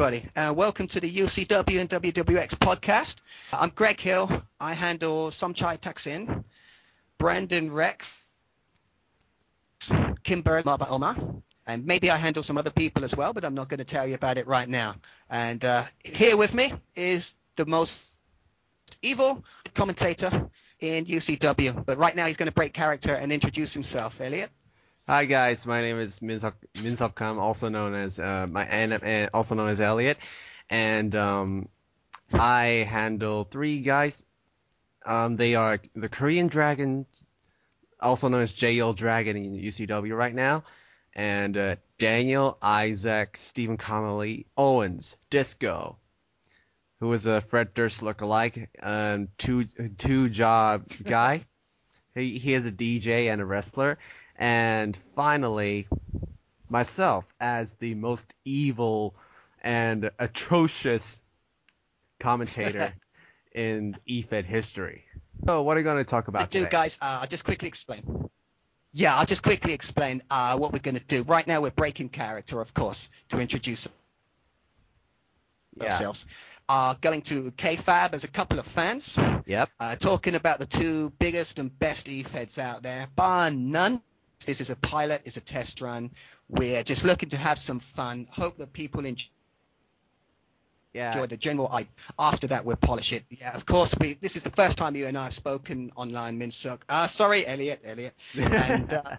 Everybody. Uh, welcome to the UCW and WWX podcast. I'm Greg Hill. I handle Somchai Taksin, Brandon Rex, Kimber Maba Omar, and maybe I handle some other people as well, but I'm not going to tell you about it right now. And uh, here with me is the most evil commentator in UCW. But right now he's going to break character and introduce himself. Elliot. Hi guys, my name is Minseok Kam, also known as uh, my and, also known as Elliot, and um, I handle three guys. Um, they are the Korean Dragon, also known as JL Dragon in UCW right now, and uh, Daniel Isaac Stephen Connolly Owens Disco, who is a Fred Durst lookalike, um, two two job guy. he he is a DJ and a wrestler and finally, myself as the most evil and atrocious commentator in EFED history. So, what are you going to talk about today? guys, uh, I'll just quickly explain. Yeah, I'll just quickly explain uh, what we're going to do. Right now, we're breaking character, of course, to introduce yeah. ourselves. Uh, going to kayfabe as a couple of fans. Yep. Uh, talking about the two biggest and best EFEDs out there, bar none. This is a pilot, it's a test run. We're just looking to have some fun. Hope that people enjoy. Yeah. Enjoy the general. I, after that, we'll polish it. Yeah, of course. We, this is the first time you and I have spoken online, Minseok. Uh, sorry, Elliot, Elliot. And, uh,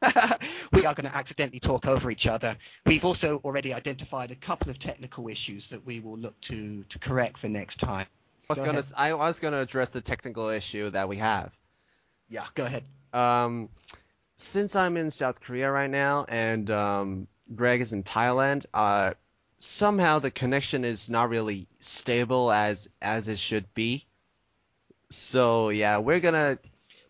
we are going to accidentally talk over each other. We've also already identified a couple of technical issues that we will look to, to correct for next time. I was going to I was going to address the technical issue that we have. Yeah, go ahead um, since I'm in South Korea right now and um, Greg is in Thailand, uh, somehow the connection is not really stable as as it should be. So yeah, we're gonna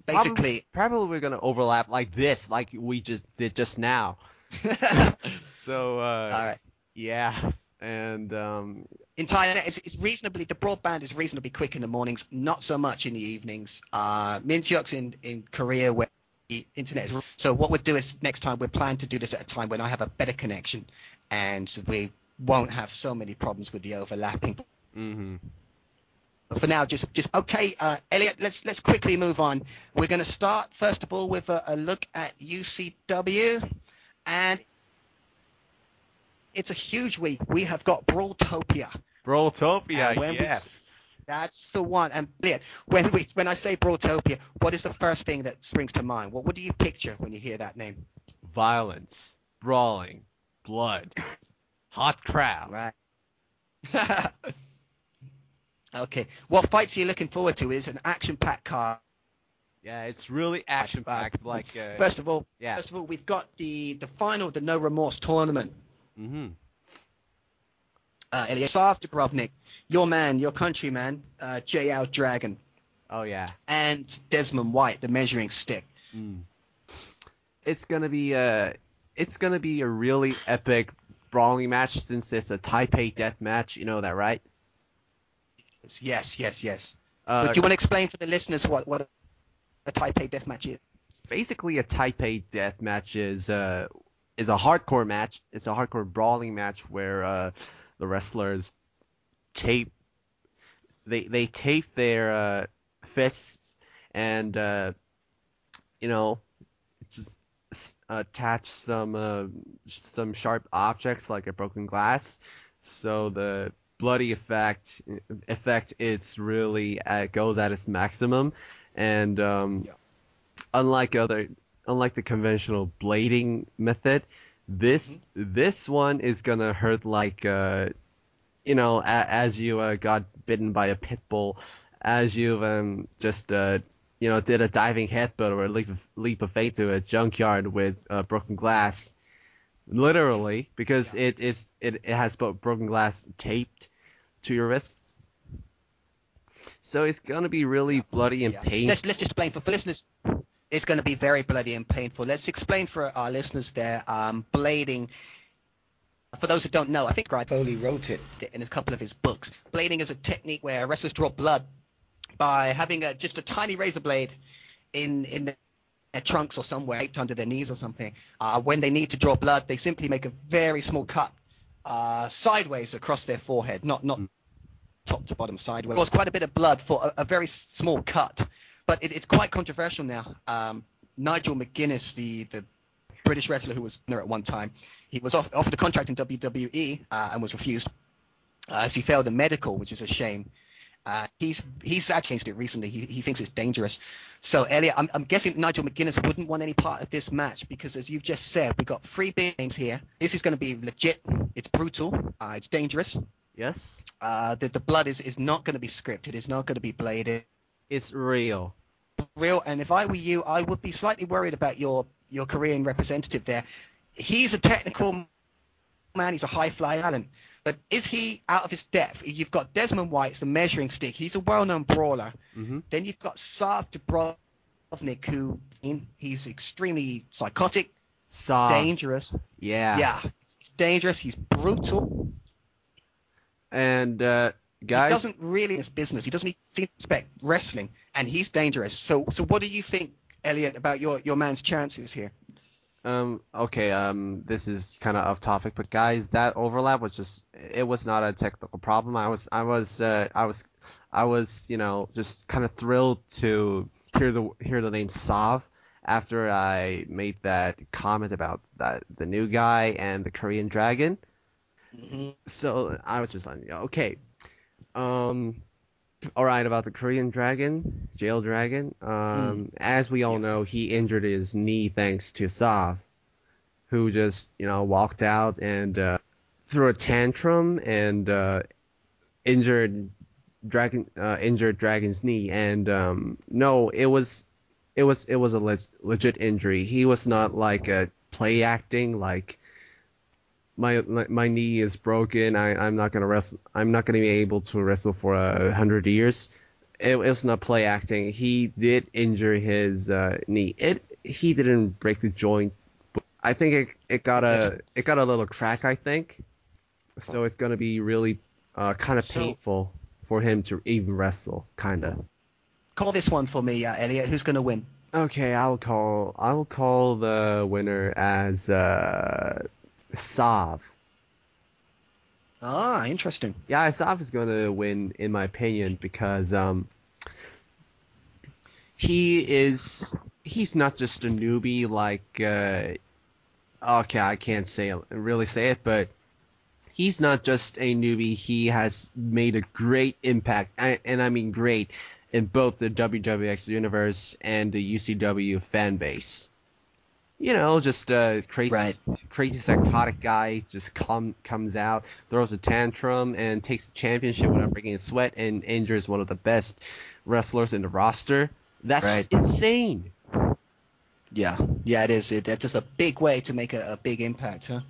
basically probably, probably we're gonna overlap like this, like we just did just now. so uh, all right, yeah, and um, in Thailand, it's, it's, reasonably the broadband is reasonably quick in the mornings, not so much in the evenings. Uh, in in Korea where the internet is. So what we'll do is next time we're planning to do this at a time when I have a better connection, and we won't have so many problems with the overlapping. Mm-hmm. But for now, just just okay, uh, Elliot. Let's let's quickly move on. We're going to start first of all with a, a look at UCW, and it's a huge week. We have got Brawltopia. Brawltopia, yes. We, that's the one. And when we when I say Brawltopia, what is the first thing that springs to mind? What what do you picture when you hear that name? Violence, brawling, blood, hot crowd. Right. okay. What fights are you looking forward to? Is an action-packed card. Yeah, it's really action-packed. Like uh, first of all, yeah. First of all, we've got the the final, the No Remorse tournament. Mm-hmm uh, Ilyasov Dubrovnik, your man, your countryman, uh, JL Dragon. Oh yeah. And Desmond White, the measuring stick. Mm. It's gonna be a, it's gonna be a really epic brawling match since it's a Taipei death match. You know that, right? Yes, yes, yes. Uh, but do you want to explain for the listeners what what a Taipei death match is? Basically, a Taipei death match is uh is a hardcore match. It's a hardcore brawling match where uh the wrestlers tape they they tape their uh, fists and uh, you know just attach some uh, some sharp objects like a broken glass so the bloody effect effect it's really uh, goes at its maximum and um, yeah. unlike other unlike the conventional blading method this mm-hmm. this one is gonna hurt like uh, you know, a, as you uh, got bitten by a pit bull, as you um, just uh, you know did a diving headbutt or a leap of, leap of faith to a junkyard with uh, broken glass, literally because yeah. it is it, it has broken glass taped to your wrists. So it's gonna be really bloody and yeah. painful. Let's let's just explain for, for listeners it's going to be very bloody and painful. Let's explain for our listeners there. Um, blading, for those who don't know, I think Guy Foley wrote it in a couple of his books. Blading is a technique where wrestlers draw blood by having a, just a tiny razor blade in in their trunks or somewhere, taped under their knees or something. Uh, when they need to draw blood, they simply make a very small cut uh, sideways across their forehead, not not top to bottom sideways. It was quite a bit of blood for a, a very small cut, but it, it's quite controversial now. Um, Nigel McGuinness, the the British wrestler who was there at one time, he was off, offered a contract in WWE uh, and was refused uh, as he failed a medical, which is a shame. Uh, he's he's actually changed it recently. He he thinks it's dangerous. So Elliot, I'm, I'm guessing Nigel McGuinness wouldn't want any part of this match because, as you've just said, we've got three big names here. This is going to be legit. It's brutal. Uh, it's dangerous. Yes. Uh, the the blood is is not going to be scripted. It's not going to be bladed. It's real. Real. And if I were you, I would be slightly worried about your your Korean representative there. He's a technical man. He's a high fly talent. But is he out of his depth? You've got Desmond White's the measuring stick. He's a well-known brawler. Mm-hmm. Then you've got Sav Dubrovnik, who he's extremely psychotic, Soft. dangerous. Yeah. Yeah, he's dangerous. He's brutal. And uh, guys, He doesn't really his business. He doesn't seem to respect wrestling, and he's dangerous. So, so what do you think, Elliot, about your your man's chances here? Um, okay, um, this is kind of off topic, but guys, that overlap was just, it was not a technical problem. I was, I was, uh, I was, I was, you know, just kind of thrilled to hear the, hear the name Sav after I made that comment about that, the new guy and the Korean dragon. Mm-hmm. So I was just like, okay, um, all right about the Korean dragon, JL Dragon. Um, as we all know, he injured his knee thanks to Sav, who just you know walked out and uh, threw a tantrum and uh, injured dragon uh, injured dragon's knee. And um, no, it was it was it was a leg- legit injury. He was not like a play acting like my my knee is broken. I I'm not gonna wrestle. I'm not gonna be able to wrestle for a hundred years. It, it was not play acting. He did injure his uh, knee. It he didn't break the joint. But I think it it got a it got a little crack. I think. So it's gonna be really uh, kind of So- painful for him to even wrestle. Kinda. Call this one for me, uh, Elliot. Who's going to win? Okay, I'll call I'll call the winner as uh, Sav. Ah, interesting. Yeah, Sav is going to win, in my opinion, because um, he is he's not just a newbie like uh, okay, I can't say really say it, but he's not just a newbie. He has made a great impact, and and I mean great, in both the WWX universe and the UCW fan base. You know, just a crazy, Right. crazy psychotic guy just come comes out, throws a tantrum, and takes the championship without breaking a sweat, and injures one of the best wrestlers in the roster. That's just Right. insane. Yeah, yeah, it is. It, that's just a big way to make a, a big impact, huh?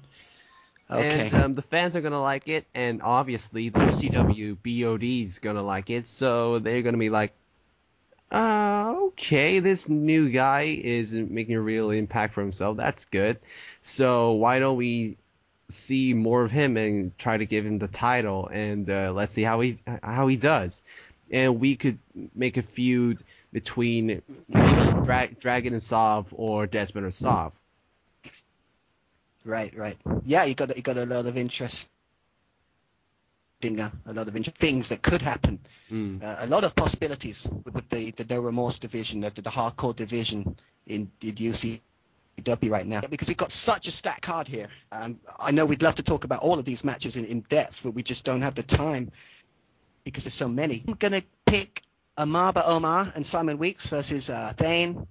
Okay. And um, the fans are gonna like it, and obviously the UCW BOD is gonna like it, so they're gonna be like, uh, okay, this new guy is making a real impact for himself. That's good. So why don't we see more of him and try to give him the title, and uh, let's see how he how he does. And we could make a feud between maybe Dra- Dragon and Sav or Desmond and Sav. Right, right. Yeah, you got you got a lot of interest. Uh, a lot of things that could happen. Mm. Uh, a lot of possibilities with, with the the no remorse division, the, the hardcore division in, in UCW right now. Because we've got such a stacked card here. Um, I know we'd love to talk about all of these matches in, in depth, but we just don't have the time because there's so many. I'm gonna pick Amaba Omar and Simon Weeks versus uh, Thane,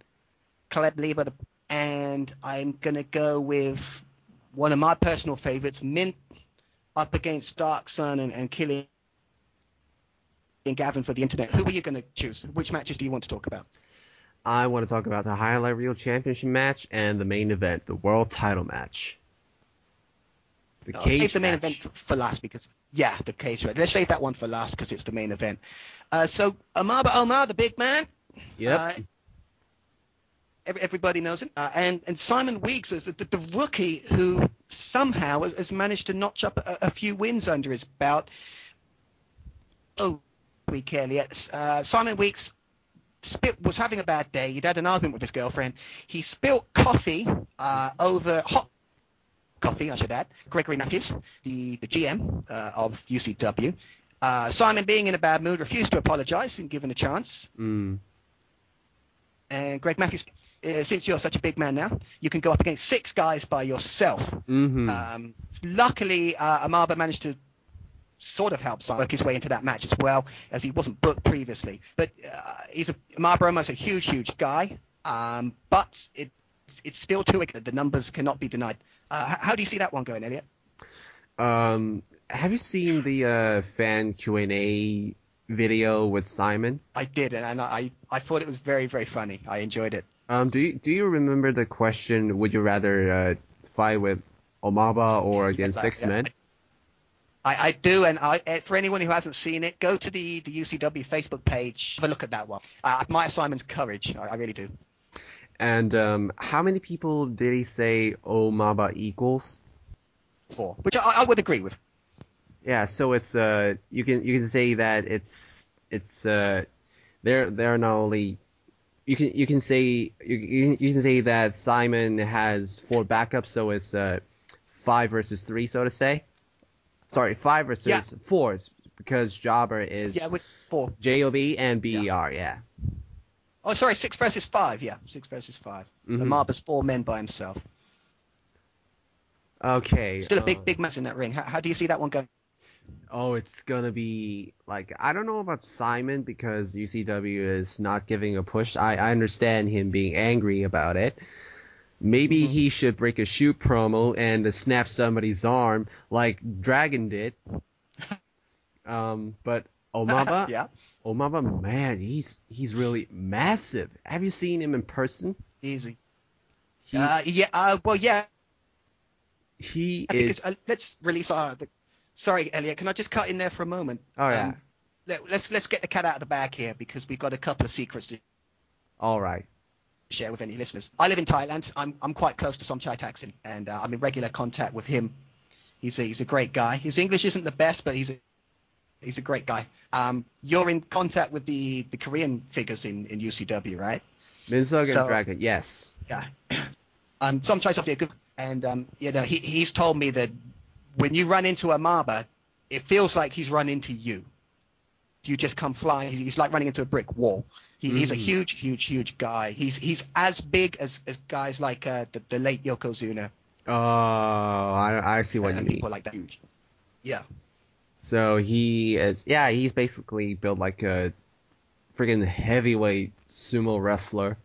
Caleb the- and I'm gonna go with one of my personal favorites, Mint, up against Dark Sun and, and Killian Gavin for the internet. Who are you gonna choose? Which matches do you want to talk about? I want to talk about the Highlight Reel Championship match and the main event, the World Title match. The I'll cage save the main match. event for, last because yeah, the cage match. Let's save that one for last because it's the main event. Uh, so Amaba Omar, the big man. Yep. Uh, every, everybody knows him. Uh, and and Simon Weeks is the, the rookie who somehow has, has managed to notch up a, a few wins under his belt. Oh, week Elliot. Uh, Simon Weeks spit, was having a bad day. He'd had an argument with his girlfriend. He spilt coffee uh, over hot coffee, I should add. Gregory Matthews, the, the GM uh, of UCW. Uh, Simon, being in a bad mood, refused to apologize and given a chance. Mm. And Greg Matthews, uh, since you're such a big man now, you can go up against six guys by yourself. hmm Um, luckily, uh, Amaba managed to sort of help Simon work his way into that match as well, as he wasn't booked previously. But uh, he's a, Amaba Romo's a huge, huge guy, um, but it, it's still too wicked, the numbers cannot be denied. Uh, how do you see that one going, Elliot? Um, have you seen the uh, fan Q and A video with Simon? I did, and, and I, I thought it was very, very funny. I enjoyed it. Um, do you do you remember the question? Would you rather uh, fight with Omaba or against Yes, six men? I, I do, and I, eh, for anyone who hasn't seen it, go to the, the UCW Facebook page, have a look at that one. I admire Simon's courage. I, I really do. And um, how many people did he say Omaba equals? Four, which I, I would agree with. Yeah, so it's uh you can you can say that it's it's uh they're they're not only you can you can say you you can, say that Simon has four backups, so it's uh five versus three, so to say. Sorry, five versus Yeah. four because Jobber is Yeah, with four. Job and Ber. Yeah. Oh, sorry, six versus five. Yeah, six versus 5 Mhm. And Marba's four men by himself. Okay. Still a big, uh, big match in that ring. How, how do you see that one going? Oh, it's gonna be like I don't know about Simon because UCW is not giving a push. I, I understand him being angry about it. Maybe Mm-hmm. he should break a shoot promo and snap somebody's arm like Dragon did. Um, but Omaba, yeah, Omaba, man, he's he's really massive. Have you seen him in person? easy. He Uh, yeah. Uh, well, yeah. he I is. uh, let's release our. The, sorry, Elliot. Can I just cut in there for a moment? Oh, yeah. let, let's let's get the cat out of the bag here because we've got a couple of secrets to All right. share with any listeners. I live in Thailand. I'm I'm quite close to Somchai Taksin, and uh, I'm in regular contact with him. He's a, he's a great guy. His English isn't the best, but he's a he's a great guy. Um, you're in contact with the, the Korean figures in, in UCW, right? Minseok and Dragon, yes. Yeah. Um, Somchai's obviously a good, and um, you know he he's told me that when you run into a Maba, it feels like he's run into you. You just come flying. He's like running into a brick wall. He, He's a Mm. huge, huge, huge guy. He's he's as big as, as guys like uh, the, the late Yokozuna Oh, I, I see what and you mean. people like that. Yeah. So he is, yeah, he's basically built like a freaking heavyweight sumo wrestler.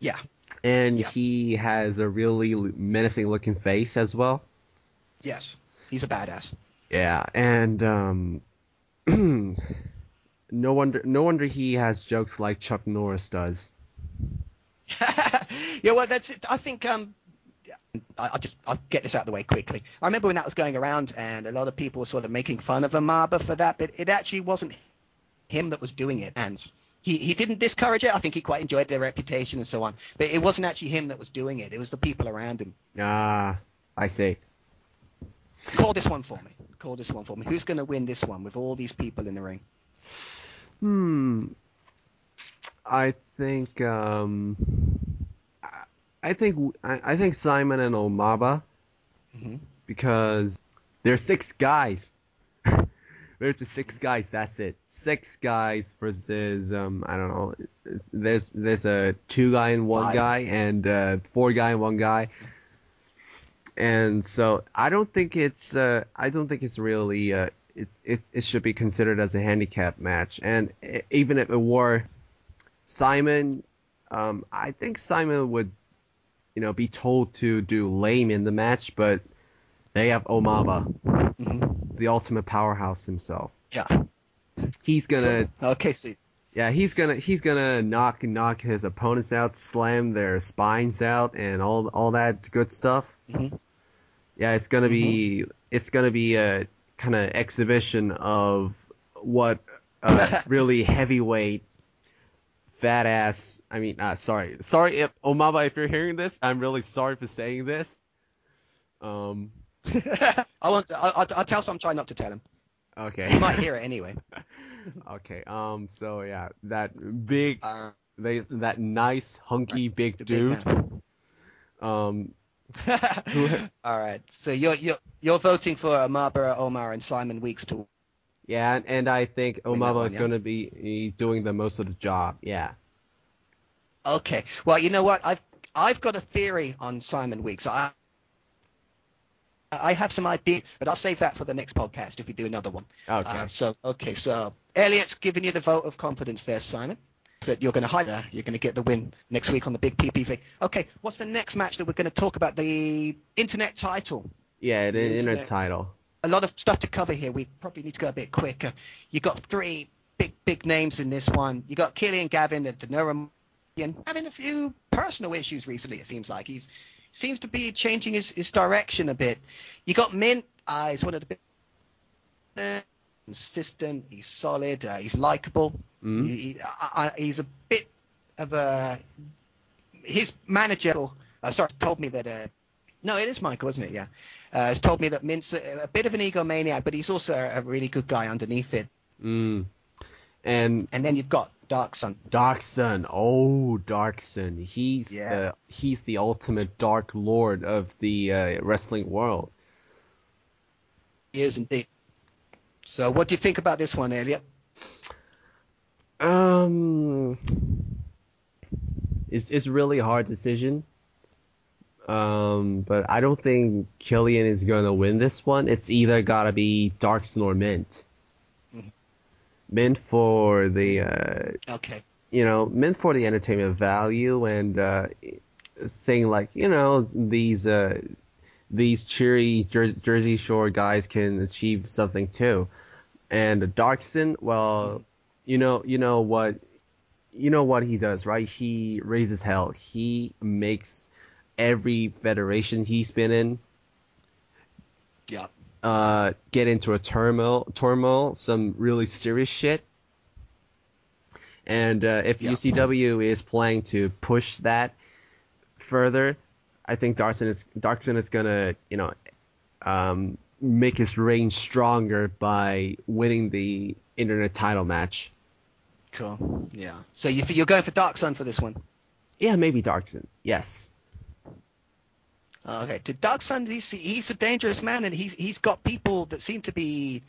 Yeah. And Yeah. he has a really menacing looking face as well. Yes. He's a badass. Yeah, and um, no wonder, no wonder he has jokes like Chuck Norris does. yeah, well, that's it. I think um, I, I'll just I'll get this out of the way quickly. I remember when that was going around, and a lot of people were sort of making fun of Amaba for that, but it actually wasn't him that was doing it. And he he didn't discourage it. I think he quite enjoyed their reputation and so on. But it wasn't actually him that was doing it. It was the people around him. Ah, I see. Call this one for me. Call this one for me. Who's going to win this one with all these people in the ring? Hmm. I think um, I- think I, I think Simon and Omaba Mhm. because they're six guys. they're just six guys. That's it. Six guys versus um I don't know. There's there's a two guy and one Five. guy and uh, four guy and one guy. And so I don't think it's uh, I don't think it's really uh, it, it it should be considered as a handicap match. And even if it were, Simon, um, I think Simon would, you know, be told to do lame in the match, but they have Omaba, hmm the ultimate powerhouse himself. Yeah. He's gonna, Okay, so yeah, he's gonna, he's gonna knock knock his opponents out, slam their spines out, and all all that good stuff. Mhm. Yeah, it's gonna be, it's gonna be a kind of exhibition of what uh, really heavyweight, fat ass. I mean, uh, sorry, sorry, if Omaba, if you're hearing this, I'm really sorry for saying this. Um, I want. To, I, I'll, I'll tell some. Try not to tell him. Okay. You might hear it anyway. okay. Um. So yeah, that big, Uh, they, that nice hunky big the big dude. Um. All right. So you're you're you're voting for Amabara Omar and Simon Weeks to Yeah, and, and I think Omaba is yeah? going to be doing the most of the job. Yeah. Okay. Well, you know what? I've I've got a theory on Simon Weeks. I I have some idea, but I'll save that for the next podcast if we do another one. Okay. Uh, so okay. So Elliot's giving you the vote of confidence there, Simon. That you're going to hire, you're going to get the win next week on the big PPV. Okay, what's the next match that we're going to talk about? The internet title. yeah, the inner internet. title. a lot of stuff to cover here. We probably need to go a bit quicker. You got three big, big names in this one. You got Killian Gavin, the Neuroman, having a few personal issues recently. It seems like he's seems to be changing his, his direction a bit. You got Mint. Uh, he's one of the big, uh, consistent. He's solid. Uh, he's likable. Mhm. He, I, he's a bit of a his manager. Uh, sorry, told me that. Uh, no, it is Michael, isn't it? Yeah, uh, has told me that Mint's a, a bit of an egomaniac, but he's also a, a really good guy underneath it. Mm. And And then you've got Dark Sun. Dark Sun. Oh, Dark Sun. He's Yeah. the he's the ultimate Dark Lord of the uh, wrestling world. He is indeed. So, what do you think about this one, Elliot? Um, it's it's really a hard decision. Um, but I don't think Killian is gonna win this one. It's either gotta be Dark Sun or Mint. Mint for the uh, Okay. you know, Mint for the entertainment value and uh, saying like you know these uh, these cheery Jer- Jersey Shore guys can achieve something too. And Darkson, well, you know, you know what, you know what he does, right? He raises hell. He makes every federation he's been in Yeah. uh, get into a turmoil, turmoil, some really serious shit. And uh, if Yeah. UCW is planning to push that further, I think Dark Sun is Dark Sun is gonna, you know, um, make his reign stronger by winning the internet title match. Cool. Yeah. So you, you're going for Dark Sun for this one? Yeah, maybe Dark Sun. Yes. Okay. To Dark Sun, he's, he's a dangerous man, and he's he's got people that seem to be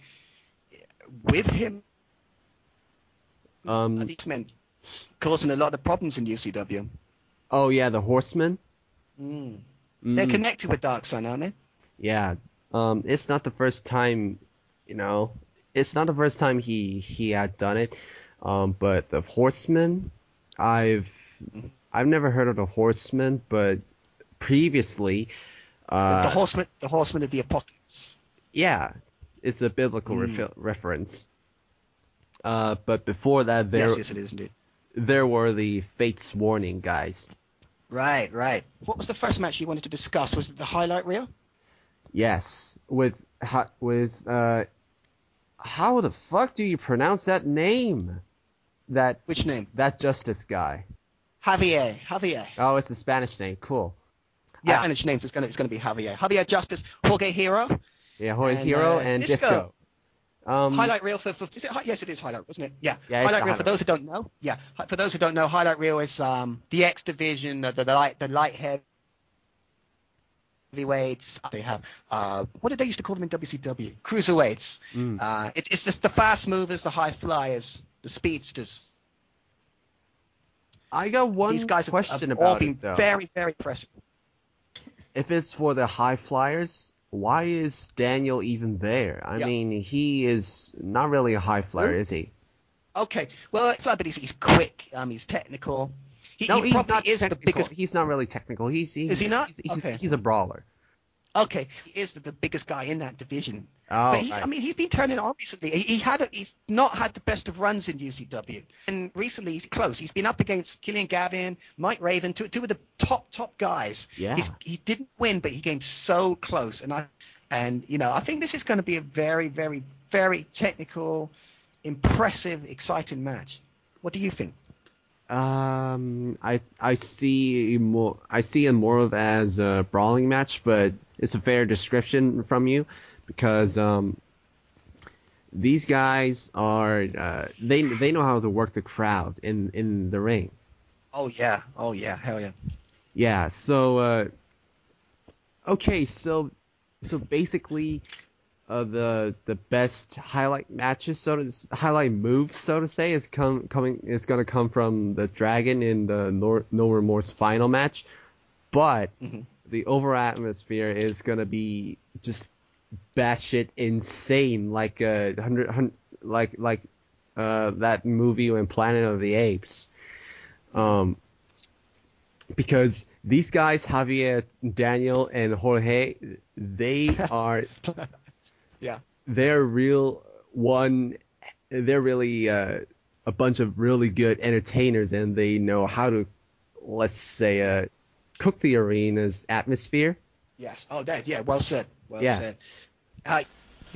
with him. Um. These men causing a lot of problems in UCW. Oh yeah, the Horsemen. Mm. They're Mm. connected with Dark Sun, aren't they? Yeah. Um, it's not the first time, you know, it's not the first time he he had done it. Um, but the Horsemen, I've I've never heard of the Horsemen, but previously, uh, the horseman, the horseman of the apocalypse. yeah, it's a biblical Mm. refi- reference. Uh, but before that, there Yes, yes, it is indeed. there were the Fates Warning guys. Right, right. What was the first match you wanted to discuss? Was it the highlight reel? Yes, with with uh, how the fuck do you pronounce that name? That Which name? that Justice guy. Javier. Javier. Oh, it's a Spanish name. Cool. Yeah, Ah. Spanish names. It's gonna it's gonna be Javier. Javier Justice, Jorge Hero. Yeah, Jorge And, Hero uh, and Disco. Disco. Um, highlight reel for, for is it, yes, it is highlight, wasn't it? Yeah. Yeah, highlight reel for those who don't know. Yeah, for those who don't know, highlight reel is um the X division, the, the, the light the light head heavyweights. They have uh what did they used to call them in WCW? Cruiserweights. Mm. Uh, it, it's just the fast movers, the high flyers, the speedsters. I got one These guys question have all about been it though. very very impressive. If it's for the high flyers, why is Daniel even there? I Yeah. mean, he is not really a high flyer, is he? Okay, well, but he's, he's quick. Um, he's technical. He, No, he he's not is the technical. biggest He's not really technical. He's, he's Is he not? He's, he's, Okay. he's a brawler. Okay, he is the, biggest guy in that division. Oh, but he's, right. I mean, he's been turning on recently. He, he had, a, he's not had the best of runs in UCW, and recently he's close. He's been up against Killian Gavin, Mike Raven, two, two of the top top guys. Yeah. He's, he didn't win, but he came so close, and I, and you know, I think this is going to be a very, very, very technical, impressive, exciting match. What do you think? Um, I I see more. I see it more of as a brawling match, but it's a fair description from you because um, these guys are uh, they they know how to work the crowd in in the ring. Oh yeah, oh yeah, hell yeah. Yeah. So uh, okay, so so basically, uh, the the best highlight matches, so to highlight moves, so to say, is come coming is going to come from the Dragon in the no, no Remorse final match, but Mhm. The overall atmosphere is going to be just batshit insane, like uh, hundred, like like uh, that movie in Planet of the Apes. Um, because these guys, Javier, Daniel, and Jorge, they are Yeah. they're real one. They're really uh, a bunch of really good entertainers, and they know how to, let's say, uh, cook the arena's atmosphere. Yes. Oh, that. Yeah. Well said. Well Yeah. said. Uh,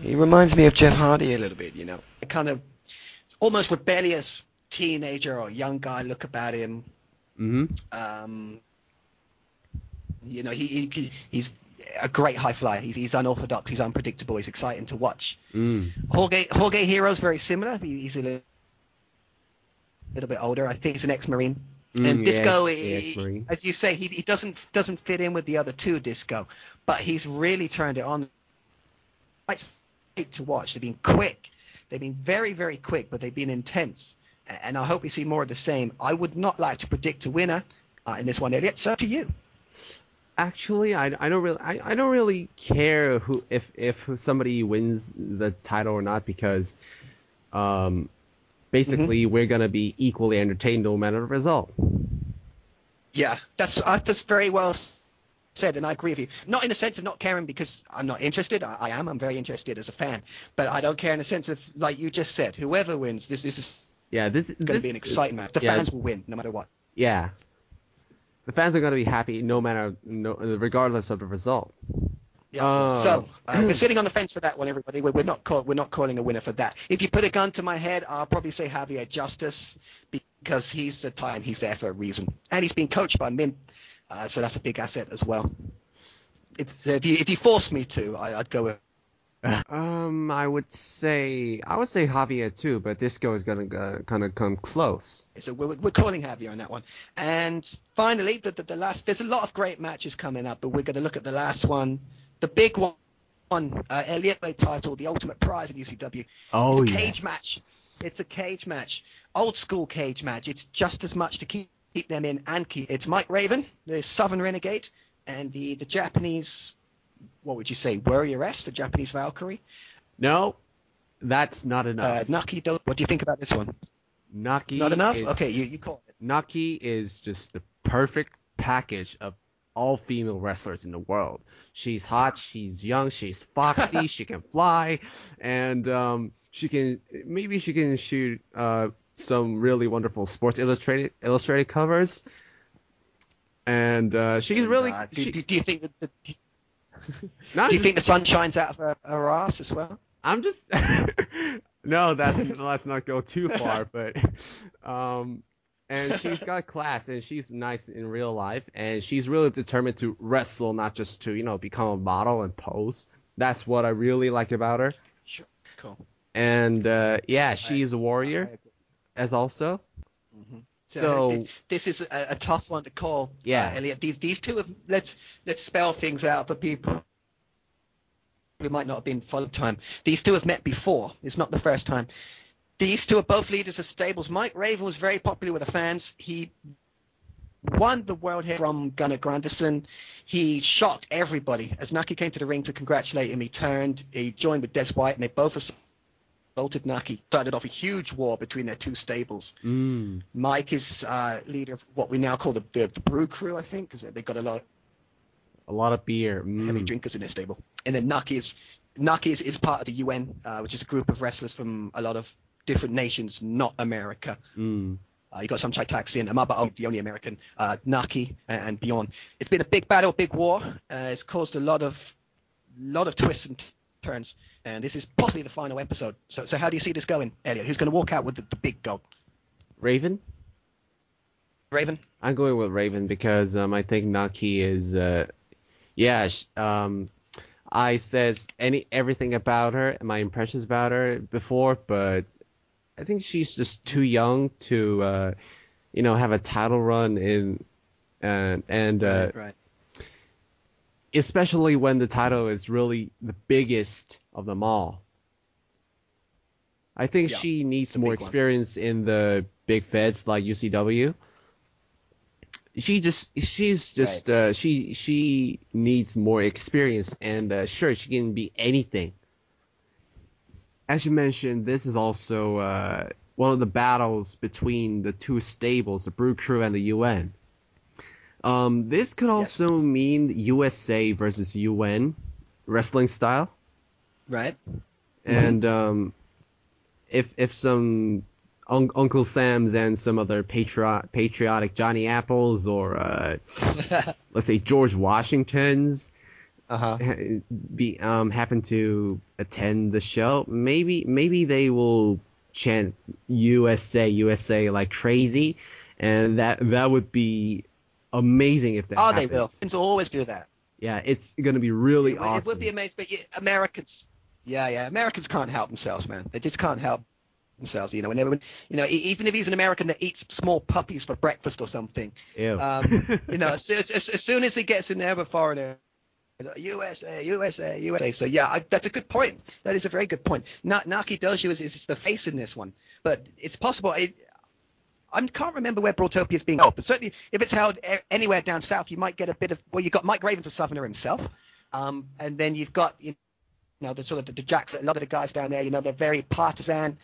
he reminds me of Jeff Hardy a little bit. You know, a kind of almost rebellious teenager or young guy. Look about him. hmm Um, you know, he, he he's a great high flyer. He's, he's unorthodox. He's unpredictable. He's exciting to watch. Mm. Jorge Jorge Hero's very similar. He, he's a little, little bit older. I think he's an ex-marine. Mm, and Disco, yeah, he- ex-Marine. as you say, he, he doesn't doesn't fit in with the other two Disco, but he's really turned it on. It's great to watch. They've been quick. They've been very very quick, but they've been intense. And I hope we see more of the same. I would not like to predict a winner uh, in this one, Elliot. So to you. Actually, I, I don't really I, I don't really care who if if somebody wins the title or not because um basically we're gonna be equally entertained no matter the result. Yeah, that's uh, that's very well said, and I agree with you. Not in the sense of not caring because I'm not interested. I, I am. I'm very interested as a fan, but I don't care in the sense of like you just said. Whoever wins, this this is Yeah, this is going to be an exciting match. The yeah. fans will win no matter what. Yeah, the fans are gonna be happy no matter no regardless of the result. Yeah. Oh. So uh, we're sitting on the fence for that one, everybody. We're, we're not call, we're not calling a winner for that. If you put a gun to my head, I'll probably say Javier Justice because he's the time he's there for a reason, and he's been coached by Mint, uh, so that's a big asset as well. If, if you if you force me to, I, I'd go with Um, I would say I would say Javier too, but Disco is gonna uh, kind of come close. So we're, we're calling Javier on that one. And finally, the, the, the last, there's a lot of great matches coming up, but we're going to look at the last one, the big one, uh, Elliot Bay title, the ultimate prize in UCW. Oh it's a cage yes. match. It's a cage match, old school cage match. It's just as much to keep, keep them in and keep. It's Mike Raven, the Southern Renegade, and the, the Japanese, what would you say, Warrioress, the Japanese Valkyrie. No, that's not Uh, enough. Naki, Do- what do you think about this one? Naki It's not enough? is- Okay, you, you call it. Naki is just the perfect package of all female wrestlers in the world. She's hot, she's young, she's foxy, she can fly, and um, she can maybe she can shoot uh, some really wonderful Sports Illustrated illustrated covers. And uh, she's really uh, do, she- do, do you think that the, Do you just- think the sun shines out of her, her ass as well? I'm just no, that's let's not go too far, but um, and she's got class and she's nice in real life and she's really determined to wrestle, not just to you know become a model and pose. That's what I really like about her. Sure. Cool. And uh, yeah, she's a warrior as also. Mhm. So thi- this is a, a tough one to call. Yeah. uh, Elliot. These these two have let's let's spell things out for people we might not have been full time. These two have met before. It's not the first time. These two are both leaders of stables. Mike Raven was very popular with the fans. He won the world hit from Gunnar Granderson. He shocked everybody. As Naki came to the ring to congratulate him, he turned, he joined with Des White, and they both assaulted Naki. Started off a huge war between their two stables. mm, Mike is uh, leader of what we now call the, the, the Brew Crew, I think, because they've got a lot of a lot of beer. heavy Mm, drinkers in their stable. And then Naki is Naki is, is part of the UN, uh, which is a group of wrestlers from a lot of different nations, not America. mm. Uh, you got Somchai Taksin, Amaba, the only American, uh, Naki, and, beyond. It's been a big battle, big war. Uh, it's caused a lot of, lot of twists and turns, and this is possibly the final episode. So, so how do you see this going, Elliot? Who's going to walk out with the, the big gold? Raven. Raven. I'm going with Raven because um, I think Naki is, uh, yeah, sh- um, I says any everything about her, my impressions about her before, but I think she's just too young to, uh, you know, have a title run in, and and uh, right, right. especially when the title is really the biggest of them all. I think Yeah, she needs more big one. experience in the big feds like UCW. She just she's just uh, she she needs more experience and uh, sure she can be anything. As you mentioned, this is also uh, one of the battles between the two stables, the Brew Crew and the UN. Um, this could also mean USA versus UN wrestling style Right. and um, if if some un- Uncle Sam's and some other patri- patriotic Johnny Apples or uh, let's say George Washingtons Uh huh. be um happen to attend the show, maybe maybe they will chant USA USA like crazy, and that that would be amazing if that Oh, happens. they will. Fans will always do that. Yeah, it's gonna be really it, awesome. it would be amazing, but yeah, Americans, yeah, yeah, Americans can't help themselves, man. They just can't help themselves. You know, whenever, you know, e- even if he's an American that eats small puppies for breakfast or something, Ew. um, you know, as, as, as soon as he gets in there with a foreigner, USA, USA, USA. So yeah, I, that's a good point. That is a very good point. Na- Naki Dojo is, is the face in this one, but it's possible. I can't remember where Brawltopia is being held, but certainly if it's held anywhere down south, you might get a bit of. Well, you've got Mike Raven's a Southerner himself, um, and then you've got you know the sort of the, the Jacks. A lot of the guys down there, you know, they're very partisan,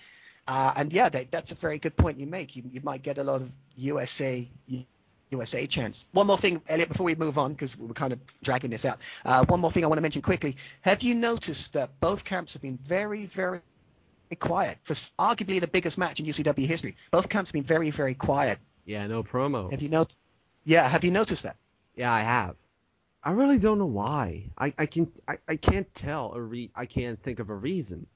uh, and yeah, they, that's a very good point you make. You, you might get a lot of USA. USA chance. One more thing, Elliot, before we move on, because we're kind of dragging this out. Uh, one more thing I want to mention quickly. Have you noticed that both camps have been very, very quiet for arguably the biggest match in UCW history? Both camps have been very, very quiet. yeah, no promos. Have you noticed? Yeah, have you noticed that? Yeah, I have. I really don't know why. I, I can I, I can't tell a re I can't think of a reason.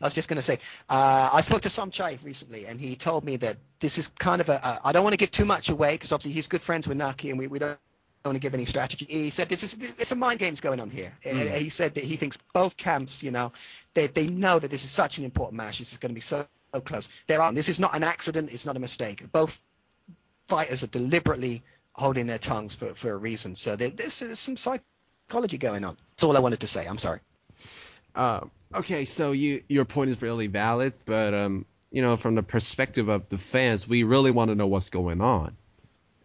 I was just going to say, uh, I spoke to Somchai recently, and he told me that this is kind of a. a I don't want to give too much away because obviously he's good friends with Naki, and we, we don't want to give any strategy. He said this is there's some mind games going on here. And He said that he thinks both camps, you know, they they know that this is such an important match. This is going to be so, so close. There are. This is not an accident. It's not a mistake. Both fighters are deliberately holding their tongues for, for a reason. So there, there's, there's some psychology going on. That's all I wanted to say. I'm sorry. Uh, okay, so you your point is really valid, but um, you know, from the perspective of the fans, we really want to know what's going on,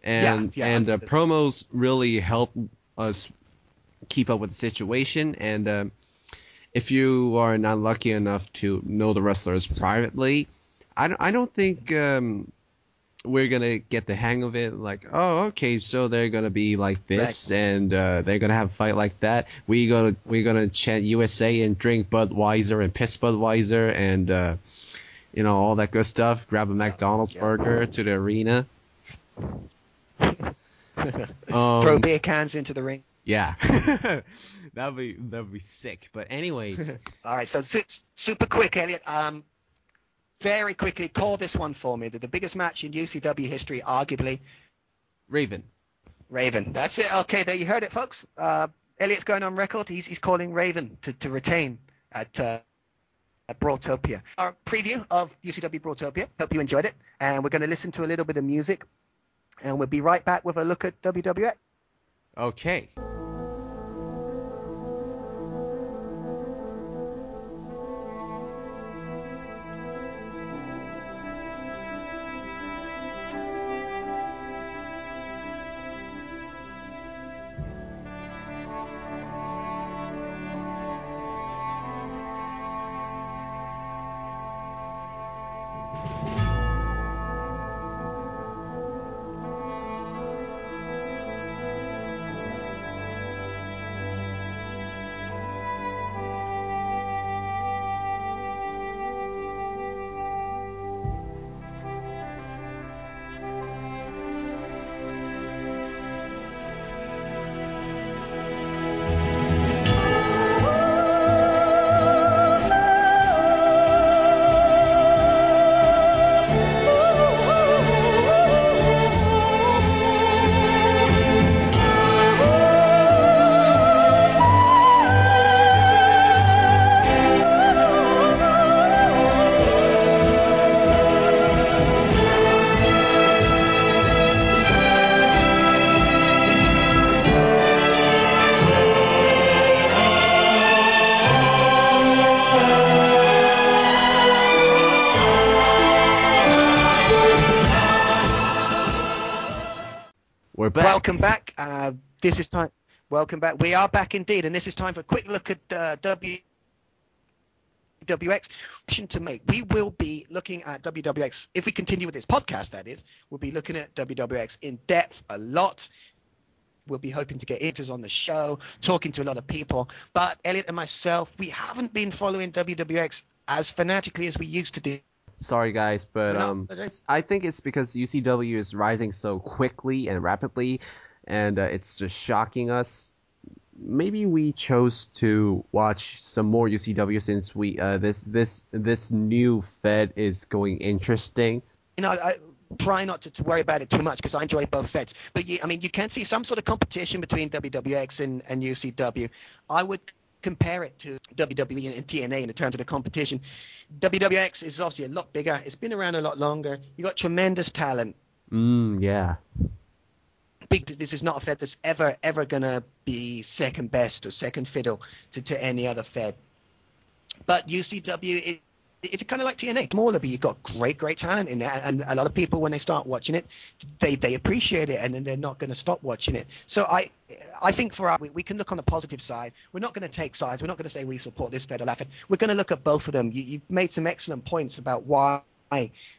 and Yeah, yeah, and the promos really help us keep up with the situation. And um, if you are not lucky enough to know the wrestlers privately, I don't, I don't think um, we're gonna get the hang of it. Like, oh, okay, so they're gonna be like this, and uh, they're gonna have a fight like that. We gonna we're gonna chant USA and drink Budweiser and piss Budweiser and uh, you know all that good stuff. Grab a McDonald's yeah. burger to the arena. Throw Um, beer cans into the ring. yeah, that'd be that'd be sick. But anyways, All right, so su- super quick, Elliot. Um, very quickly, call this one for me. The, the biggest match in UCW history, arguably, Raven. Raven. That's it. Okay, there you heard it, folks. Uh, Elliot's going on record. He's, he's calling Raven to, to retain at, uh, at Brawltopia. Our preview of UCW Brawltopia. Hope you enjoyed it. And we're going to listen to a little bit of music. And we'll be right back with a look at WWX. Okay. This is time. Welcome back. We are back indeed, and this is time for a quick look at uh, WWX. To make, we will be looking at WWX if we continue with this podcast. That is, we'll be looking at WWX in depth a lot. We'll be hoping to get interviews on the show, talking to a lot of people. But Elliot and myself, we haven't been following WWX as fanatically as we used to do. Sorry, guys, but um, I think it's because UCW is rising so quickly and rapidly, and uh, it's just shocking us. Maybe we chose to watch some more UCW since we uh, this this this new Fed is going interesting. you know, I try not to, to worry about it too much because I enjoy both feds. But you, I mean, you can see some sort of competition between WWX and, and UCW. I would compare it to WWE and TNA in terms of the competition. WWX is obviously a lot bigger. It's been around a lot longer. You got tremendous talent. Mm, yeah. Big, this is not a fed that's ever ever gonna be second best or second fiddle to, to any other fed. But UCW, it, it's kind of like TNA, smaller, but you've got great, great talent in there, and a lot of people when they start watching it, they they appreciate it, and then they're not going to stop watching it. So I, I think for us, we, we can look on the positive side. We're not going to take sides. We're not going to say we support this fed or that fed. We're going to look at both of them. You, you've made some excellent points about why.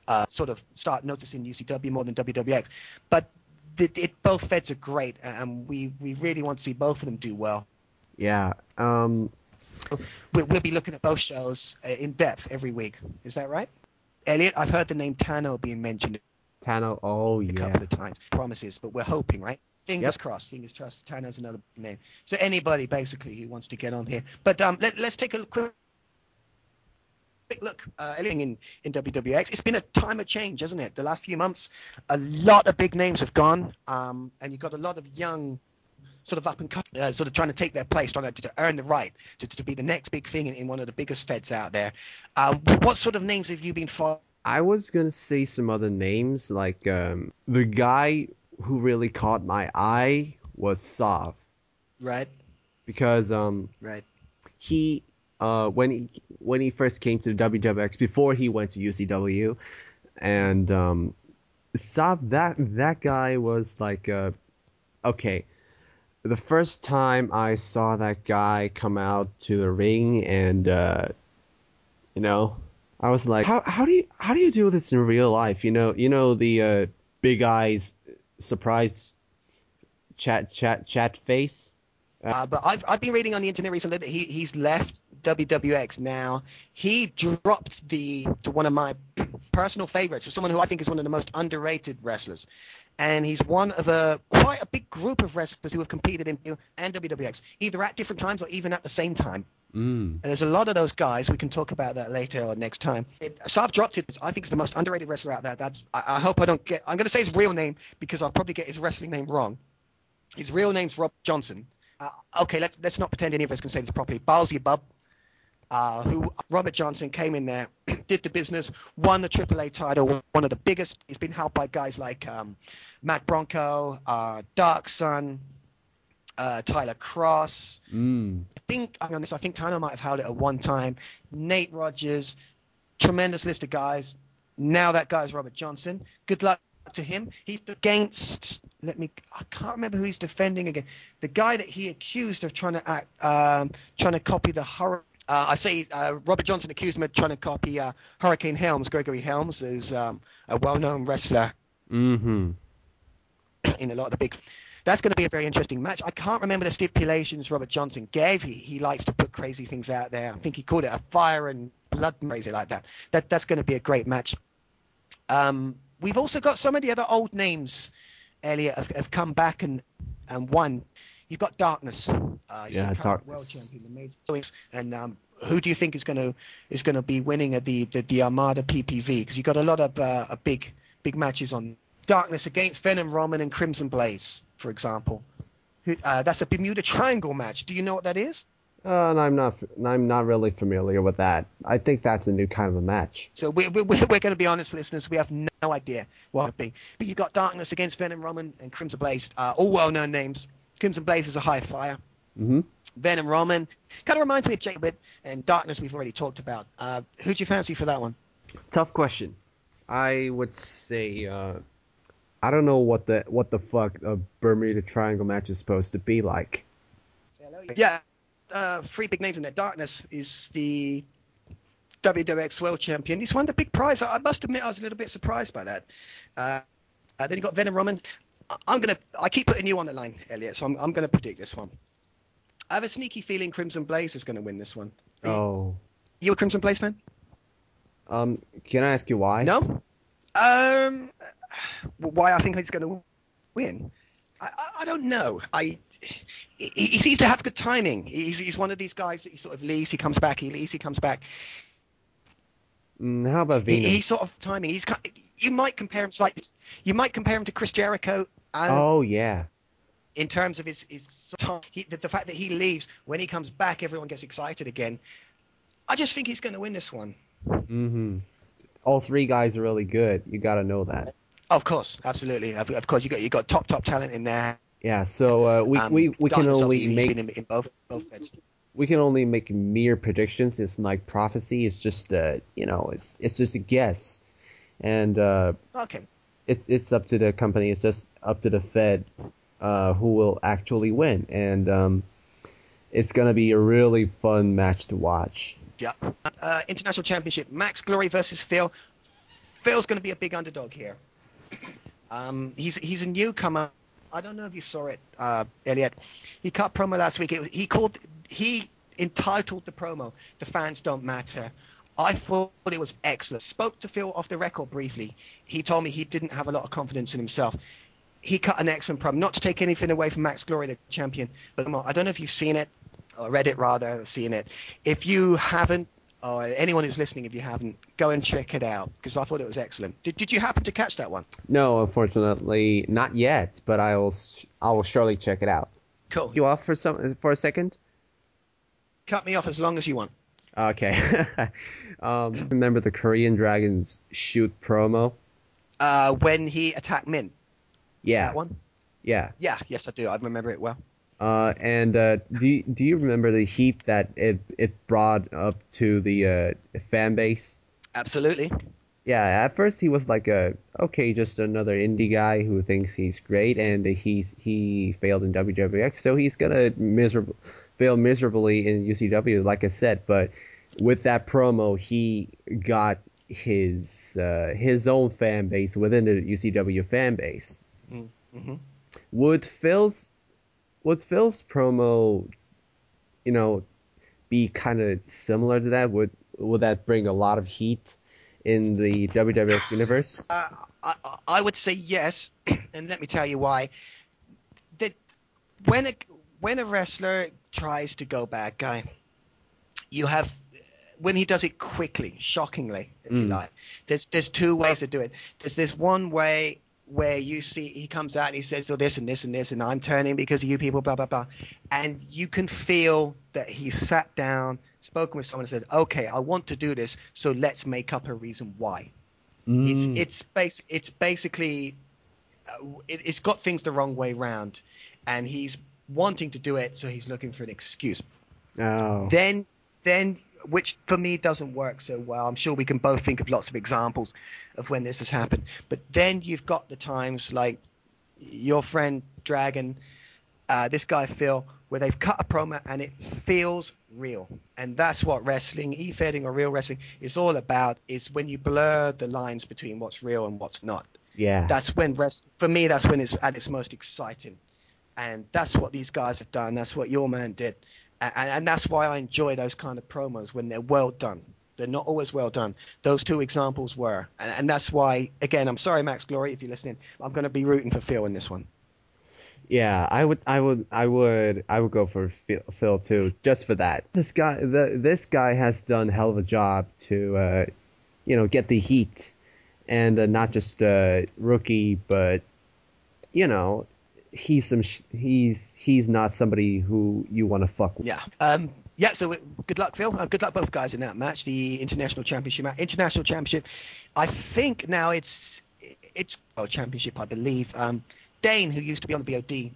Uh, sort of start noticing UCW more than WWX, but it, it, both feds are great, and we, we really want to see both of them do well. Yeah. Um, We'll, we'll be looking at both shows uh, in depth every week. Is that right? Elliot, I've heard the name Tano being mentioned Tano. Oh a yeah. A couple of times. Promises, but we're hoping, right? Fingers Yep. crossed. Fingers crossed. Tano's another name. So anybody basically who wants to get on here. But um, let, let's take a quick quick look uh, in, in WWX. It's been a time of change, hasn't it? The last few months, a lot of big names have gone, um, and you've got a lot of young sort of up and coming, uh, sort of trying to take their place, trying to, to earn the right to, to be the next big thing in, in one of the biggest feds out there. Um, what sort of names have you been following? I was gonna say some other names like um, the guy who really caught my eye was Sav Right, because um, right. he uh, when he when he first came to the WWX before he went to UCW, and um, Sav that that guy was like uh, okay. The first time I saw that guy come out to the ring and uh, you know I was like how how do you how do you do this in real life? You know you know the uh, big eyes surprise chat chat chat face? Uh, but I've I've been reading on the internet recently that he he's left WWX now. He dropped the to one of my personal favorites, someone who I think is one of the most underrated wrestlers, and he's one of a quite a big group of wrestlers who have competed in and WWX either at different times or even at the same time. mm. And there's a lot of those guys. We can talk about that later or next time. It, Sav dropped it. I think he's the most underrated wrestler out there. That's. I, I hope I don't get. I'm going to say his real name because I'll probably get his wrestling name wrong. His real name's Rob Johnson. Uh, okay, let's let's not pretend any of us can say this properly. Ballsy Bub, uh, who Robert Johnson came in there, did the business, won the AAA title, one of the biggest. He's been helped by guys like um, Matt Bronco, uh, Dark Sun, uh, Tyler Cross. Mm. I think I'm honest. I think Tano might have held it at one time. Nate Rogers, tremendous list of guys. Now that guy's Robert Johnson. Good luck to him. He's against. Let me. I can't remember who he's defending again. The guy that he accused of trying to act, um, trying to copy the hurricane. Uh, I say uh, Robert Johnson accused him of trying to copy uh, Hurricane Helms, Gregory Helms, who's um, a well-known wrestler Mm-hmm. in a lot of the big. That's going to be a very interesting match. I can't remember the stipulations Robert Johnson gave. He, he likes to put crazy things out there. I think he called it a fire and blood crazy like that. That that's going to be a great match. Um, we've also got some of the other old names. Elliot have, have come back and and won. You've got Darkness. Uh, Yeah, Darkness. World champion, the major. And um, who do you think is going to is going to be winning at the the, the Armada PPV? Because you've got a lot of uh, a big big matches on Darkness against Venom Roman and Crimson Blaze, for example. Who, uh, that's a Bermuda Triangle match. Do you know what that is? Uh, and I'm not. I'm not really familiar with that. I think that's a new kind of a match. So we're, we're, we're going to be honest, listeners. We have no idea what it would be. But you've got Darkness against Venom Roman and Crimson Blaze, uh, all well-known names. Crimson Blaze is a high flyer. Mm-hmm. Venom Roman kind of reminds me of Bit and Darkness. We've already talked about. Uh, who do you fancy for that one? Tough question. I would say. Uh, I don't know what the what the fuck a Bermuda Triangle match is supposed to be like. Yeah, uh, three big names in there. Darkness is the WWX World Champion. He's won the big prize. I, I must admit, I was a little bit surprised by that. Uh, uh, then you got Venom Roman. I'm gonna. I keep putting you on the line, Elliot. So I'm, I'm gonna predict this one. I have a sneaky feeling Crimson Blaze is going to win this one. Oh. You a Crimson Blaze fan? Um, can I ask you why? No. Um, why I think he's going to win? I, I, I don't know. I he, he, seems to have good timing. He's, he's one of these guys that he sort of leaves, he comes back, he leaves, he comes back. Mm, how about Venus? He, he's sort of timing. He's you might compare him slightly. You might compare him to Chris Jericho. oh yeah. In terms of his his he, the, the fact that he leaves when he comes back, everyone gets excited again. I just think he's going to win this one. Mm-hmm. All three guys are really good. You got to know that. Of course, absolutely. Of, of, course, you got you got top top talent in there. Yeah. So uh, we, um, we we can only make in, in both both We can only make mere predictions. It's like prophecy. It's just uh, you know, it's it's just a guess, and uh, okay, it's it's up to the company. It's just up to the Fed uh, who will actually win, and um, it's gonna be a really fun match to watch. Yeah. Uh, International Championship, Max Glory versus Phil. Phil's going to be a big underdog here. Um, he's he's a newcomer. I don't know if you saw it, uh, Elliot. He cut promo last week. It, he called he entitled the promo "The Fans Don't Matter." I thought it was excellent. Spoke to Phil off the record briefly. He told me he didn't have a lot of confidence in himself. He cut an excellent promo. Not to take anything away from Max Glory, the champion, but I don't know if you've seen it or read it rather, seen it. If you haven't, or anyone who's listening, if you haven't, go and check it out because I thought it was excellent. Did, did you happen to catch that one? No, unfortunately, not yet. But I will I will surely check it out. Cool. You off for some for a second? Cut me off as long as you want. Okay. um, remember the Korean Dragons shoot promo? Uh, when he attacked Min. Yeah. That one. Yeah. Yeah. Yes, I do. I remember it well. Uh, and uh, do you, do you remember the heat that it it brought up to the uh, fan base? Absolutely. Yeah, at first he was like a okay, just another indie guy who thinks he's great, and he's he failed in WWX, so he's gonna miserable fail miserably in UCW, like I said. But with that promo, he got his uh, his own fan base within the UCW fan base. Mm-hmm. Would Phil's would Phil's promo, you know, be kind of similar to that? Would would that bring a lot of heat in the WWX universe? Uh, I, I would say yes, and let me tell you why. That when a when a wrestler tries to go bad guy, you have when he does it quickly, shockingly, if mm. you like. There's there's two ways to do it. There's this one way where you see he comes out and he says, "Oh, this and this and this, and I'm turning because of you people," blah blah blah, and you can feel that he sat down, spoken with someone, and said, "Okay, I want to do this, so let's make up a reason why." Mm. It's it's base it's basically uh, it, has got things the wrong way round, and he's wanting to do it, so he's looking for an excuse. Oh. Then then which for me doesn't work so well. I'm sure we can both think of lots of examples of when this has happened. But then you've got the times like your friend Dragon, uh, this guy Phil, where they've cut a promo and it feels real. And that's what wrestling, e-feding or real wrestling is all about, is when you blur the lines between what's real and what's not. Yeah. That's when rest for me that's when it's at its most exciting. And that's what these guys have done. That's what your man did and, and that's why I enjoy those kind of promos when they're well done. They're not always well done. Those two examples were, and, and that's why. Again, I'm sorry, Max Glory, if you're listening. I'm going to be rooting for Phil in this one. Yeah, I would, I would, I would, I would go for Phil, too, just for that. This guy, the, this guy has done hell of a job to, uh, you know, get the heat, and uh, not just uh, rookie, but you know, he's some he's he's not somebody who you want to fuck with. Yeah. Um, yeah, so good luck, Phil. Uh, good luck, both guys in that match, the international championship. Match. International championship. I think now it's it's world championship, I believe. Um, Dane, who used to be on the BOD,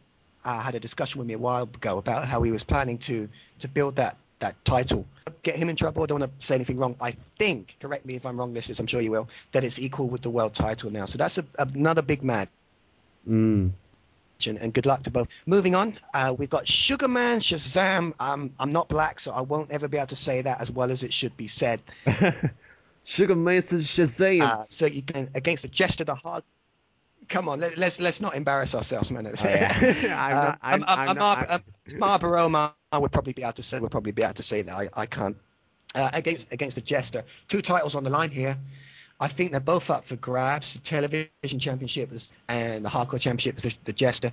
uh, had a discussion with me a while ago about how he was planning to to build that that title. Get him in trouble. I don't want to say anything wrong. I think, correct me if I'm wrong, listeners. I'm sure you will. That it's equal with the world title now. So that's a, another big match Mm. And, good luck to both. Moving on, uh, we've got Sugarman Shazam. Um, I'm not black, so I won't ever be able to say that as well as it should be said. Sugarman Shazam. Uh, so you can against the Jester the Hard. Come on, let, us let's, let's not embarrass ourselves, man. Oh, yeah. I'm not, uh, I'm Marlboro, Mar- I would probably be able to say. Would probably be able to say that. I, I can't. Uh, against against the Jester, two titles on the line here. I think they're both up for grabs. The television championship is, and the hardcore championship is the, the Jester.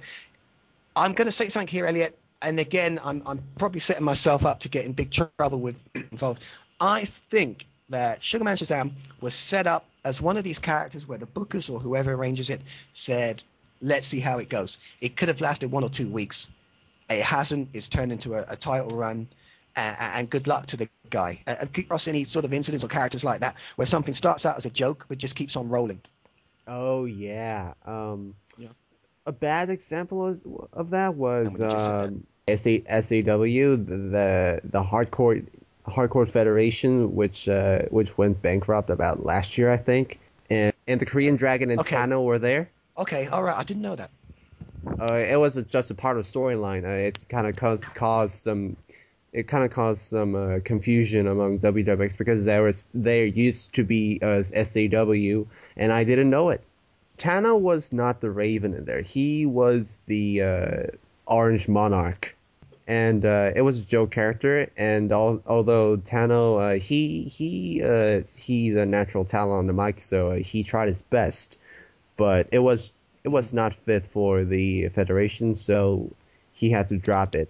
I'm going to say something here, Elliot. And again, I'm, I'm probably setting myself up to get in big trouble with involved. I think that Sugarman Shazam was set up as one of these characters where the bookers or whoever arranges it said, let's see how it goes. It could have lasted one or two weeks. It hasn't. It's turned into a, a title run. Uh, and good luck to the guy. Uh, have you across any sort of incidents or characters like that where something starts out as a joke but just keeps on rolling? Oh yeah. Um, Yeah. A bad example of, of that was um, SA, SAW, the, the the hardcore hardcore federation, which uh, which went bankrupt about last year, I think. And and the Korean Dragon and Okay. Tano were there. Okay, all right. I didn't know that. Uh, it was just a part of the storyline. Uh, it kind of caused caused some. It kind of caused some uh, confusion among WWX because there was there used to be uh, SAW and I didn't know it. Tano was not the Raven in there. He was the uh, Orange Monarch, and uh, it was a joke character. And al- although Tano, uh, he he uh, he's a natural talent on the mic, so he tried his best, but it was it was not fit for the Federation, so he had to drop it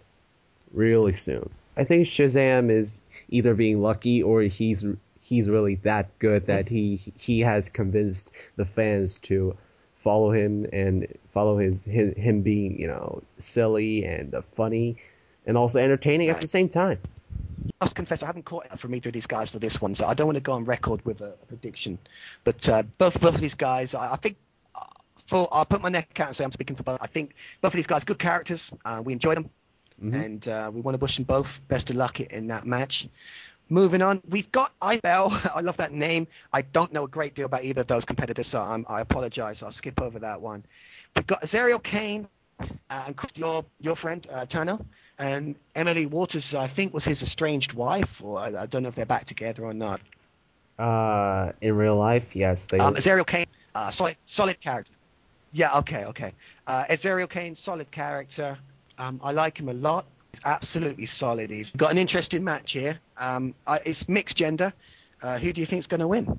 really soon. I think Shazam is either being lucky or he's he's really that good that he he has convinced the fans to follow him and follow his, his him being you know silly and funny and also entertaining at the same time. I must confess, I haven't caught up from either of these guys for this one, so I don't want to go on record with a, prediction. But uh, both both of these guys, I, I think, uh, for I'll put my neck out and say I'm speaking for both. I think both of these guys, good characters. Uh, we enjoyed them, and uh, we want to wish them both best of luck in that match. Moving on, we've got Ibel. I love that name. I don't know a great deal about either of those competitors, so I'm, I apologize. I'll skip over that one. We've got Azariel Kane uh, and Chris, your your friend uh, Tano, and Emily Waters. I think was his estranged wife, or I, I don't know if they're back together or not. Uh, in real life, yes, they. Um, Azariel Kane, uh, solid solid character. Yeah, okay, okay. Uh, Azariel Kane, solid character. Um, I like him a lot. He's absolutely solid. He's got an interesting match here. Um, uh, it's mixed gender. Uh, who do you think's going to win?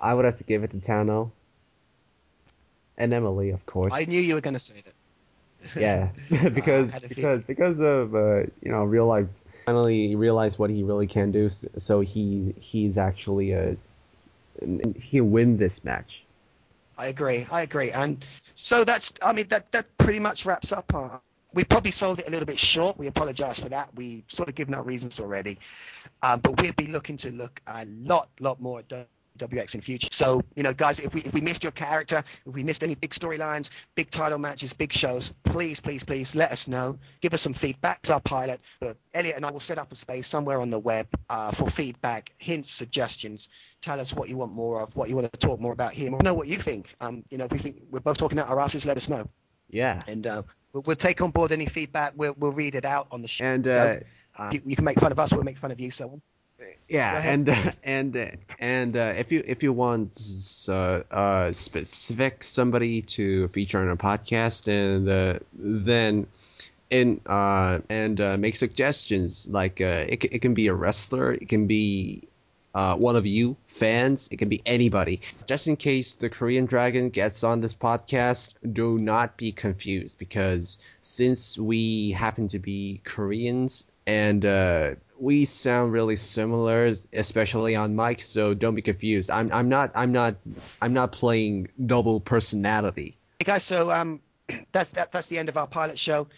I would have to give it to Tano. And Emily, of course. I knew you were going to say that. yeah, because a because because of uh, you know real life. Finally realized what he really can do, so he he's actually a he win this match. I agree. I agree. And so that's, I mean, that, that pretty much wraps up our. We probably sold it a little bit short. We apologize for that. We sort of given our reasons already. Um, but we'll be looking to look a lot, lot more at WX in the future. So, you know, guys, if we, if we missed your character, if we missed any big storylines, big title matches, big shows, please, please, please let us know. Give us some feedback. It's our pilot. But Elliot and I will set up a space somewhere on the web uh, for feedback, hints, suggestions. Tell us what you want more of, what you want to talk more about here. Know what you think. Um, you know, if we think we're both talking out our asses, let us know. Yeah, And uh, we'll, take on board any feedback. We'll, we'll read it out on the show. and uh, Uh, you, you can make fun of us. We'll make fun of you. So on. yeah, and uh, and uh, and uh, if you if you want uh, uh specific somebody to feature on a podcast, and uh, then in uh and uh, make suggestions like uh, it it can be a wrestler, it can be uh, one of you fans. It can be anybody. Just in case the Korean Dragon gets on this podcast, do not be confused because since we happen to be Koreans and uh, we sound really similar, especially on mic, so don't be confused. I'm I'm not I'm not I'm not playing double personality. Hey guys, so um, that's that, that's the end of our pilot show.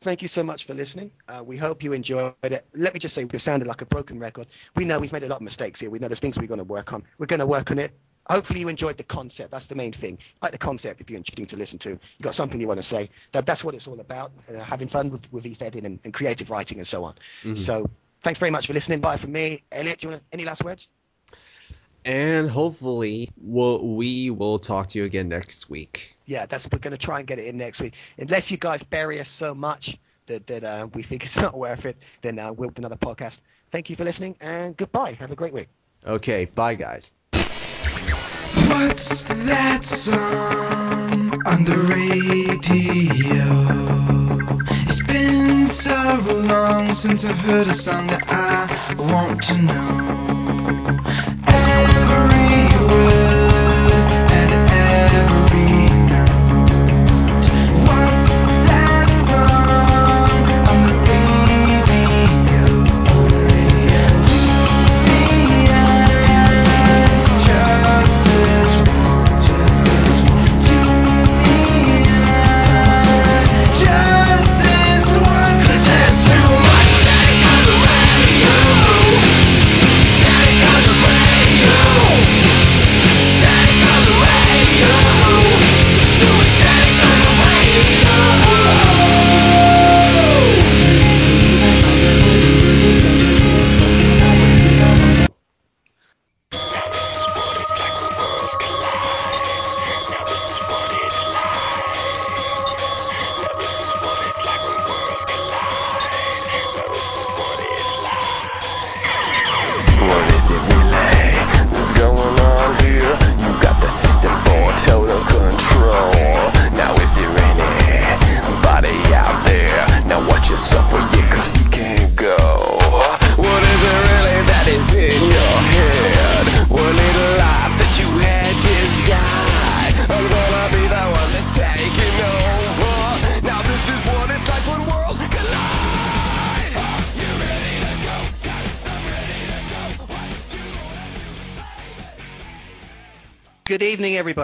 Thank you so much for listening. Uh, we hope you enjoyed it. Let me just say, we've sounded like a broken record. We know we've made a lot of mistakes here. We know there's things we're going to work on. We're going to work on it. Hopefully, you enjoyed the concept. That's the main thing. Like the concept, if you're interesting to listen to, you got something you want to say. That, that's what it's all about. Uh, having fun with, with e-fedding and, and creative writing and so on. So, thanks very much for listening. Bye from me, Elliot. Do you want to, any last words? And hopefully, we'll, we will talk to you again next week. Yeah, that's we're going to try and get it in next week. Unless you guys bury us so much that that uh, we think it's not worth it, then uh, we'll do another podcast. Thank you for listening and goodbye. Have a great week. Okay, bye guys. What's that song on the radio? It's been so long since I've heard a song that I want to know. Every word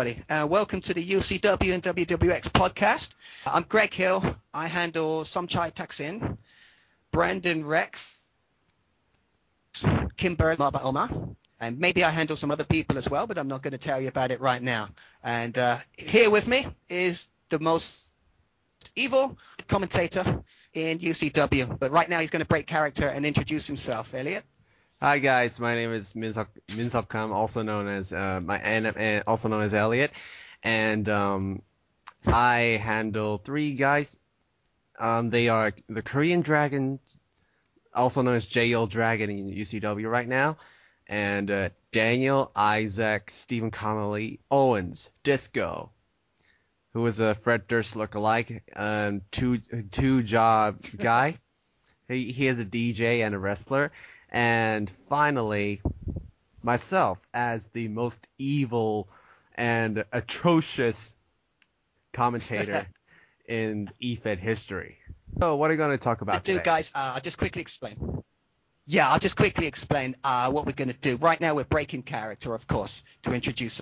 everybody. Uh, welcome to the UCW and WWX podcast. I'm Greg Hill. I handle Somchai Taksin, Brandon Rex, Kim Bird, Maba Omar, and maybe I handle some other people as well, but I'm not going to tell you about it right now. And uh, here with me is the most evil commentator in UCW, but right now he's going to break character and introduce himself. Elliot. Hi guys, my name is Minseok Kam, also known as uh, my and, and also known as Elliot, and um, I handle three guys. Um, they are the Korean Dragon, also known as JL Dragon in UCW right now, and uh, Daniel Isaac Stephen Connolly Owens Disco, who is a Fred Durst lookalike, um, two two job guy. he he is a DJ and a wrestler. And finally, myself as the most evil and atrocious commentator in EFED history. So, what are we going to talk about today? guys, uh, I'll just quickly explain. Yeah, I'll just quickly explain uh, what we're going to do. Right now, we're breaking character, of course, to introduce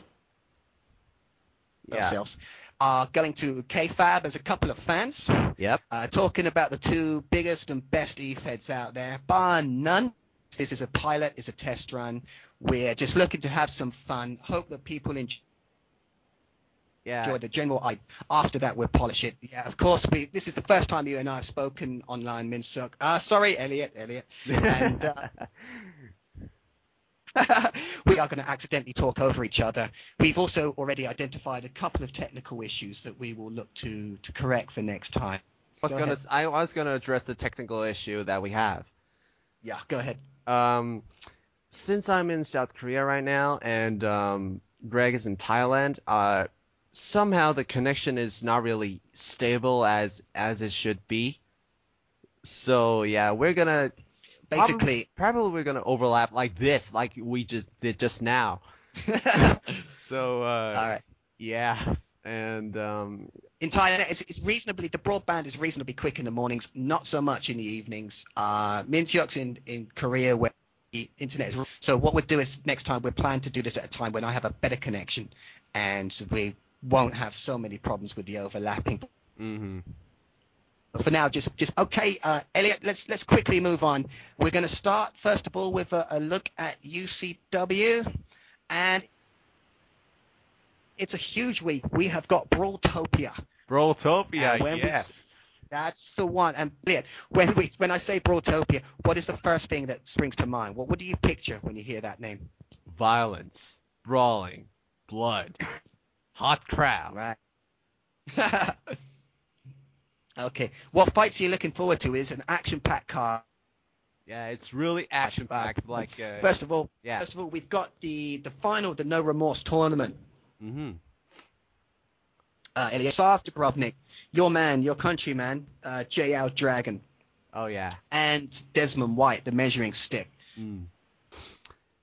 Yeah. ourselves. Uh, going to kayfabe as a couple of fans, Yep. uh, talking about the two biggest and best E-Feds out there, bar none. This is a pilot, it's a test run. We're just looking to have some fun. Hope that people enjoy Yeah. the general I after that we'll polish it yeah of course we this is the first time you and I have spoken online Minseok uh sorry Elliot Elliot and uh, we are going to accidentally talk over each other we've also already identified a couple of technical issues that we will look to to correct for next time I was Go gonna ahead. I was gonna address the technical issue that we have. yeah go ahead Um, since I'm in South Korea right now and um, Greg is in Thailand, uh, somehow the connection is not really stable as as it should be. So yeah, we're gonna basically probably, probably we're gonna overlap like this, like we just did just now. So uh, all right yeah, and um, in Thailand, it's, it's reasonably the broadband is reasonably quick in the mornings, not so much in the evenings. Uh, in in Korea where the internet is. So what we'll do is next time we're planning to do this at a time when I have a better connection, and we won't have so many problems with the overlapping. hmm But for now, just just okay, uh, Elliot. Let's let's quickly move on. We're going to start first of all with a, a look at UCW, and it's a huge week. We have got Brawltopia. Brawltopia, And when we- yes. That's the one. And when we when I say Brawltopia, what is the first thing that springs to mind? What what do you picture when you hear that name? Violence, brawling, blood, hot crowd. Right. okay. What fights are you looking forward to is an action-packed card. Yeah, it's really action packed. Like uh, First of all, yeah. first of all, we've got the the final, the No Remorse tournament. hmm Uh, Ilyasav Dubrovnik, your man, your countryman, uh, JL Dragon, Oh yeah, and Desmond White, the measuring stick.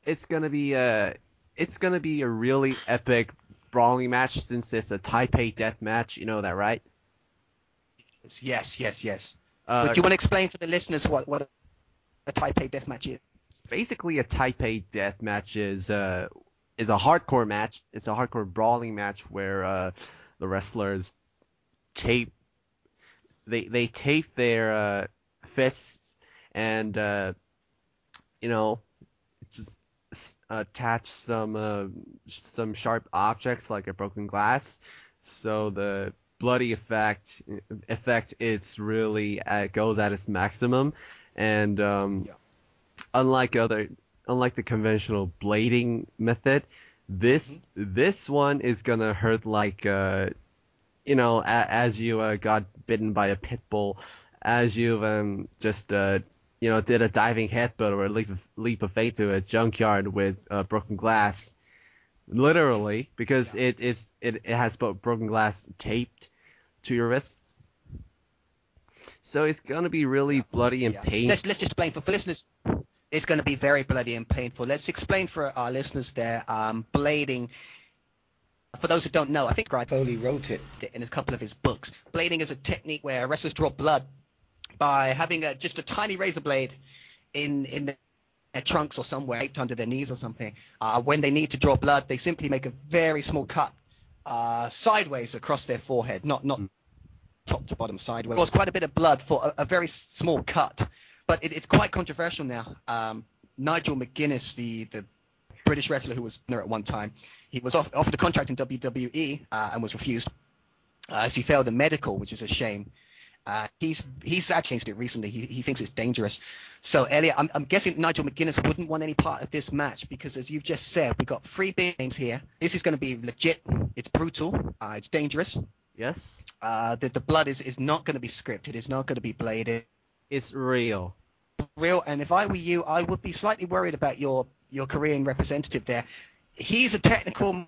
it's gonna be a it's gonna be a really epic brawling match since it's a Taipei death match. You know that, right? Yes, yes, yes. Uh, but do you want to explain for the listeners what what a Taipei death match is? basically a Taipei death match is uh is a hardcore match. It's a hardcore brawling match where uh the wrestlers tape they they tape their uh fists and uh you know just s- attach some uh some sharp objects like a broken glass. So the bloody effect effect it's really uh, goes at its maximum. And um unlike other unlike the conventional blading method this this one is gonna hurt like uh you know a, as you uh, got bitten by a pit bull as you um just uh you know did a diving headbutt or a leap of, leap of faith to a junkyard with uh, broken glass. Literally because it is it, it has broken glass taped to your wrists. So it's gonna be really bloody and Yeah. painful Let's let's explain for, for listeners. It's going to be very bloody and painful. Let's explain for our listeners there. Um, blading. For those who don't know, I think Guy Foley wrote it in a couple of his books. Blading is a technique where wrestlers draw blood by having a, just a tiny razor blade in in their trunks or somewhere, taped under their knees or something. Uh, when they need to draw blood, they simply make a very small cut uh, sideways across their forehead, not not top to bottom sideways. It was quite a bit of blood for a, a very small cut, but it, it's quite controversial now. Um, Nigel McGuinness, the, the British wrestler who was there at one time, he was off, offered a contract in WWE uh, and was refused uh, as he failed a medical, which is a shame. Uh, he's he's actually changed it recently. He, he thinks it's dangerous. So Elliot, I'm, I'm guessing Nigel McGuinness wouldn't want any part of this match because, as you've just said, we've got three big names here. This is going to be legit. It's brutal. Uh, it's dangerous. yes Uh, the, the blood is, is not going to be scripted. It's not going to be bladed. It's real Real. And if I were you, I would be slightly worried about your, your Korean representative there. He's a technical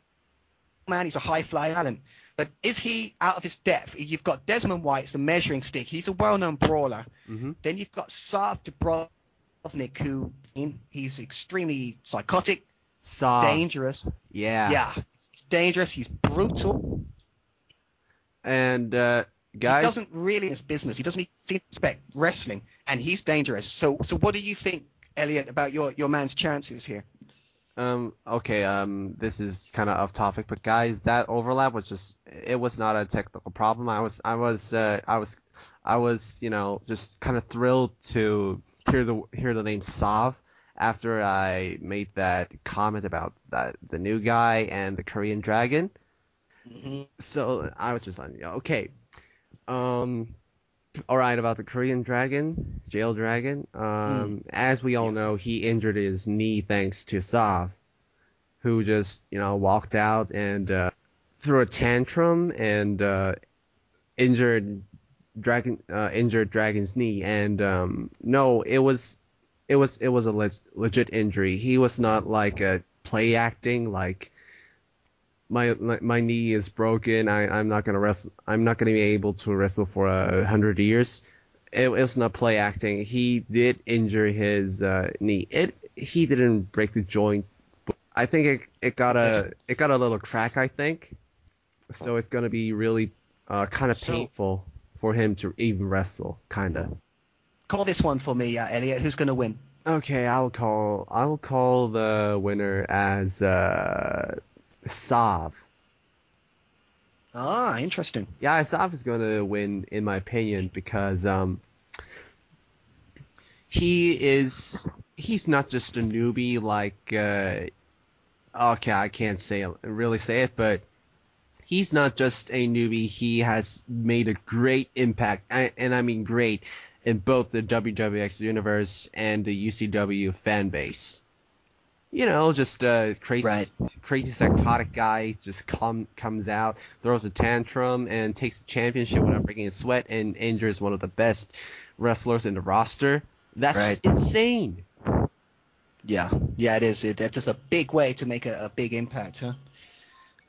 man. He's a high fly talent. But is he out of his depth? You've got Desmond White's the measuring stick. He's a well-known brawler. Mhm. Then you've got Sav Dubrovnik, who he's extremely psychotic, soft dangerous. yeah Yeah, he's dangerous. He's brutal. and uh he doesn't really his business. He doesn't respect wrestling, and he's dangerous. So, so what do you think, Elliot, about your, your man's chances here? Um. Okay. Um. This is kind of off topic, but guys, that overlap was just. It was not a technical problem. I was. I was. Uh, I was. I was. You know, just kind of thrilled to hear the hear the name Sav after I made that comment about that the new guy and the Korean Dragon. So I was just like, okay. Um. All right, about the Korean Dragon, JL Dragon. Um, as we all know, he injured his knee thanks to Sav, who just you know walked out and uh, threw a tantrum and uh, injured Dragon uh, injured Dragon's knee. And um, no, it was it was it was a leg- legit injury. He was not like a play acting like my my knee is broken. I I'm not gonna wrestle. I'm not gonna be able to wrestle for a hundred years. It, it was not play acting. He did injure his uh, knee. It he didn't break the joint. but I think it it got a it got a little crack. I think. So it's gonna be really uh, kind of So- painful for him to even wrestle. Kinda. Call this one for me, uh, Elliot. Who's going to win? Okay, I will call I will call the winner as uh, Sav. Ah, interesting. Yeah, Sav is going to win, in my opinion, because um, he is he's not just a newbie like uh, okay, I can't say really say it, but he's not just a newbie. He has made a great impact, and and I mean great, in both the WWX universe and the UCW fan base. You know, just uh, crazy, Right. crazy psychotic guy just come comes out, throws a tantrum, and takes the championship without breaking a sweat, and injures one of the best wrestlers in the roster. That's Right. just insane. Yeah, yeah, it is. It, that's just a big way to make a, a big impact, huh?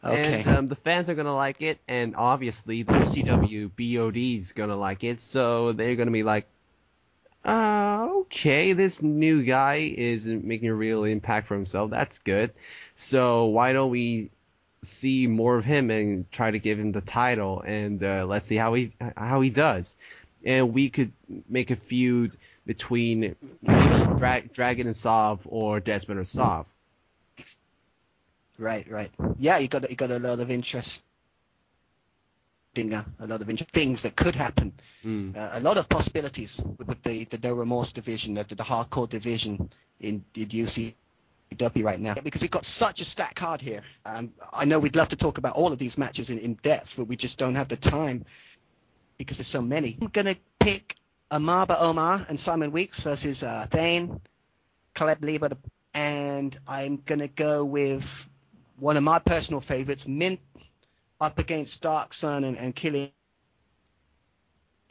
Okay. And um, the fans are gonna like it, and obviously the UCW BOD is gonna like it, so they're gonna be like, uh, okay, this new guy is making a real impact for himself. That's good. So why don't we see more of him and try to give him the title, and uh, let's see how he how he does. And we could make a feud between maybe Dra- Dragon and Sov or Desmond or Sov. Right, right. Yeah, you got you got a lot of interest. Uh, a lot of things that could happen. Mm. Uh, a lot of possibilities with, with the, the no remorse division, the, the hardcore division in, in UCW right now. Because we've got such a stacked card here. Um, I know we'd love to talk about all of these matches in, in depth, but we just don't have the time because there's so many. I'm gonna pick Amaba Omar and Simon Weeks versus uh, Thane, Caleb Lieber, and I'm gonna go with one of my personal favorites, Mint, up against Dark Sun and, and Killian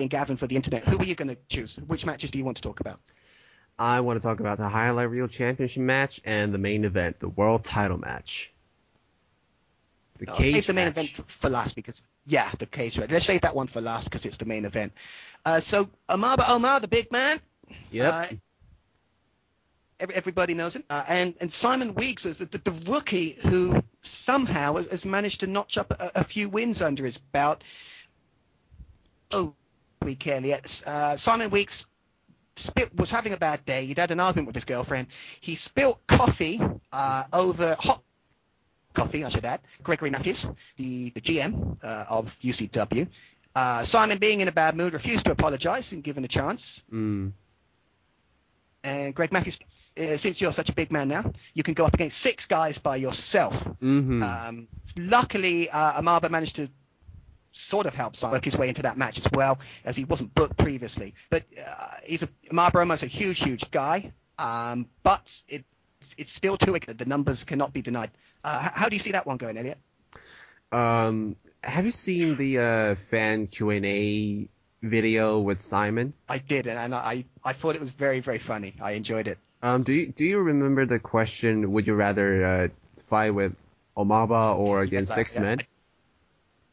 Gavin for the internet. Who are you gonna choose? Which matches do you want to talk about? I want to talk about the Highlight Reel Championship match and the main event, the World Title match. The I'll cage the main match. event for, for last because yeah, the cage match. Let's save that one for last because it's the main event. Uh, so Amaba Omar, the big man. Yep. Uh, everybody knows him. Uh, and, and Simon Weeks is the, the, rookie who somehow has, has managed to notch up a, a few wins under his belt. Oh, week Elliot. Uh, Simon Weeks spit, was having a bad day. He'd had an argument with his girlfriend. He spilt coffee uh, over hot coffee, I should add. Gregory Matthews, the, the GM uh, of UCW. Uh, Simon, being in a bad mood, refused to apologize and given a chance. Mm. And Greg Matthews, uh, since you're such a big man now, you can go up against six guys by yourself. hmm Um, luckily, uh, Amaba managed to sort of help Simon work his way into that match as well, as he wasn't booked previously. But uh, he's a, Amaba Omar's a huge, huge guy, um, but it, it's still too wicked. the numbers cannot be denied. Uh, how do you see that one going, Elliot? Um, have you seen the uh, fan Q and A video with Simon? I did, and, and I, I thought it was very, very funny. I enjoyed it. Um, do you do you remember the question? Would you rather uh, fight with Omaba or against Yes, six yeah, men?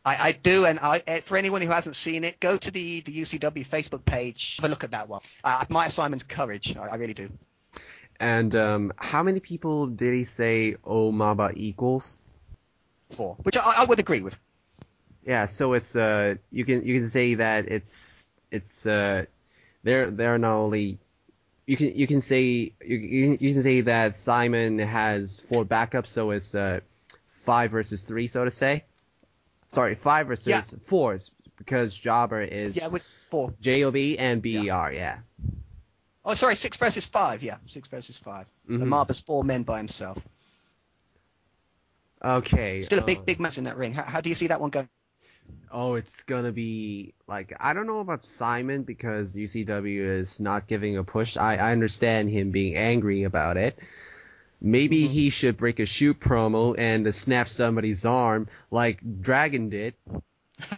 I, I do, and I, eh, for anyone who hasn't seen it, go to the, the UCW Facebook page. Have a look at that one. Uh, I admire Simon's courage. I, I really do. And um, how many people did he say Omaba equals? Four, which I, I would agree with. Yeah, so it's uh you can you can say that it's it's uh they're they're not only you can you can say you you can say that Simon has four backups, so it's uh five versus three, so to say. Sorry, five versus Yeah. four because Jobber is Yeah, with four. Job and Ber, yeah. Oh, sorry, six versus five. Yeah, six versus 5 Mhm. The Marba's four men by himself. Okay. Still a big, uh, big match in that ring. How, how do you see that one going? Oh, it's gonna be like I don't know about Simon because UCW is not giving a push. I, I understand him being angry about it. Maybe Mm-hmm. he should break a shoot promo and uh, snap somebody's arm like Dragon did.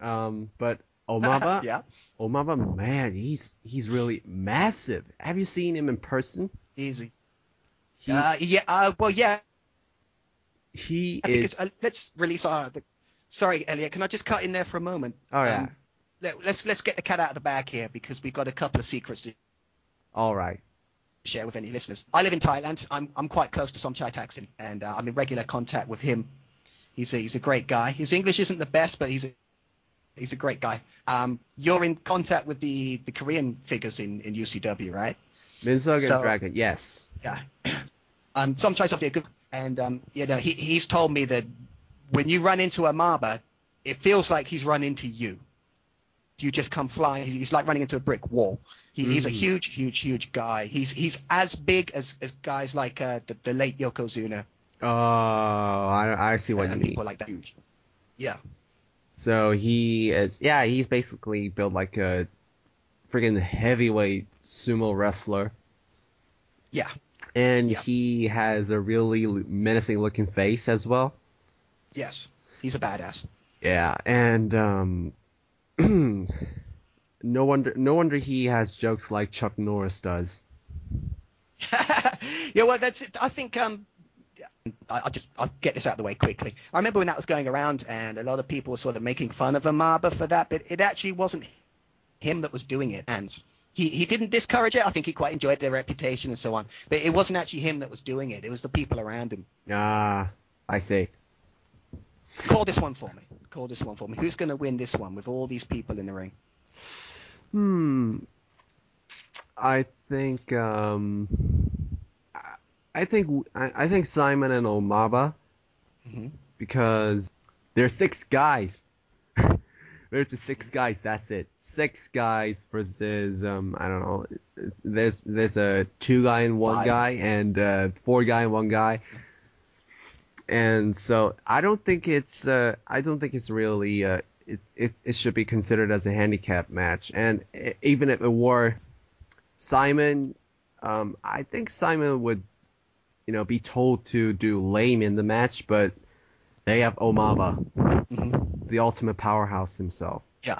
Um, but Omaba, yeah, Omaba, man, he's he's really massive. Have you seen him in person? easy. He Uh, yeah. Uh, well, yeah. he I is. uh, let's release our. The, sorry, Elliot. Can I just cut in there for a moment? Oh, yeah. Um, let, let's let's get the cat out of the bag here because we've got a couple of secrets to all right. share with any listeners. I live in Thailand. I'm I'm quite close to Somchai Taksin, and uh, I'm in regular contact with him. He's a he's a great guy. His English isn't the best, but he's a he's a great guy. Um, you're in contact with the, the Korean figures in, in UCW, right? Minseok and Dragon, yes. Yeah. Um, Somchai's obviously a good, and um, you know he he's told me that when you run into a Maba, it feels like he's run into you. You just come flying. He's like running into a brick wall. He, He's a Mhm. huge, huge, huge guy. He's he's as big as, as guys like uh, the, the late Yokozuna Oh, I, I see what you and mean. people like that. Huge. Yeah. So he is, yeah, he's basically built like a freaking heavyweight sumo wrestler. Yeah. and Yeah. he has a really menacing looking face as well. Yes, he's a badass. Yeah, and um, no wonder no wonder he has jokes like Chuck Norris does. yeah, well, that's it. I think um, I, I'll just I'll get this out of the way quickly. I remember when that was going around, and a lot of people were sort of making fun of Amaba for that, but it actually wasn't him that was doing it, and he he didn't discourage it. I think he quite enjoyed their reputation and so on, but it wasn't actually him that was doing it. It was the people around him. Ah, I see. Call this one for me. Call this one for me. Who's going to win this one with all these people in the ring? Hmm. I think um, I- think I, I think Simon and Omaba Mhm. because there's six guys. There's just six guys. That's it. Six guys versus um I don't know. There's there's a two guy and one Five. guy and uh, four guy and one guy. And so I don't think it's uh I don't think it's really uh it, it, it should be considered as a handicap match. And even if it were Simon, um, I think Simon would, you know, be told to do lame in the match, but they have Omaba, hmm the ultimate powerhouse himself. Yeah.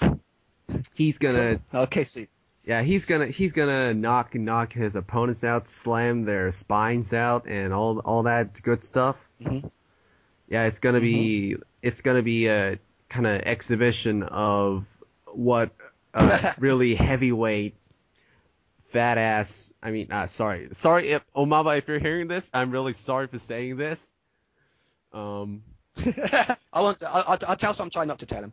He's gonna, Okay, so yeah, he's gonna, he's gonna knock, knock his opponents out, slam their spines out, and all, all that good stuff. Mhm. Yeah, it's gonna be, it's gonna be a kind of exhibition of what uh, really heavyweight, fat ass. I mean, uh, sorry, sorry if Omaba, if you're hearing this, I'm really sorry for saying this. Um, I want. To, I'll, I'll, I'll tell Sunshine not to tell him.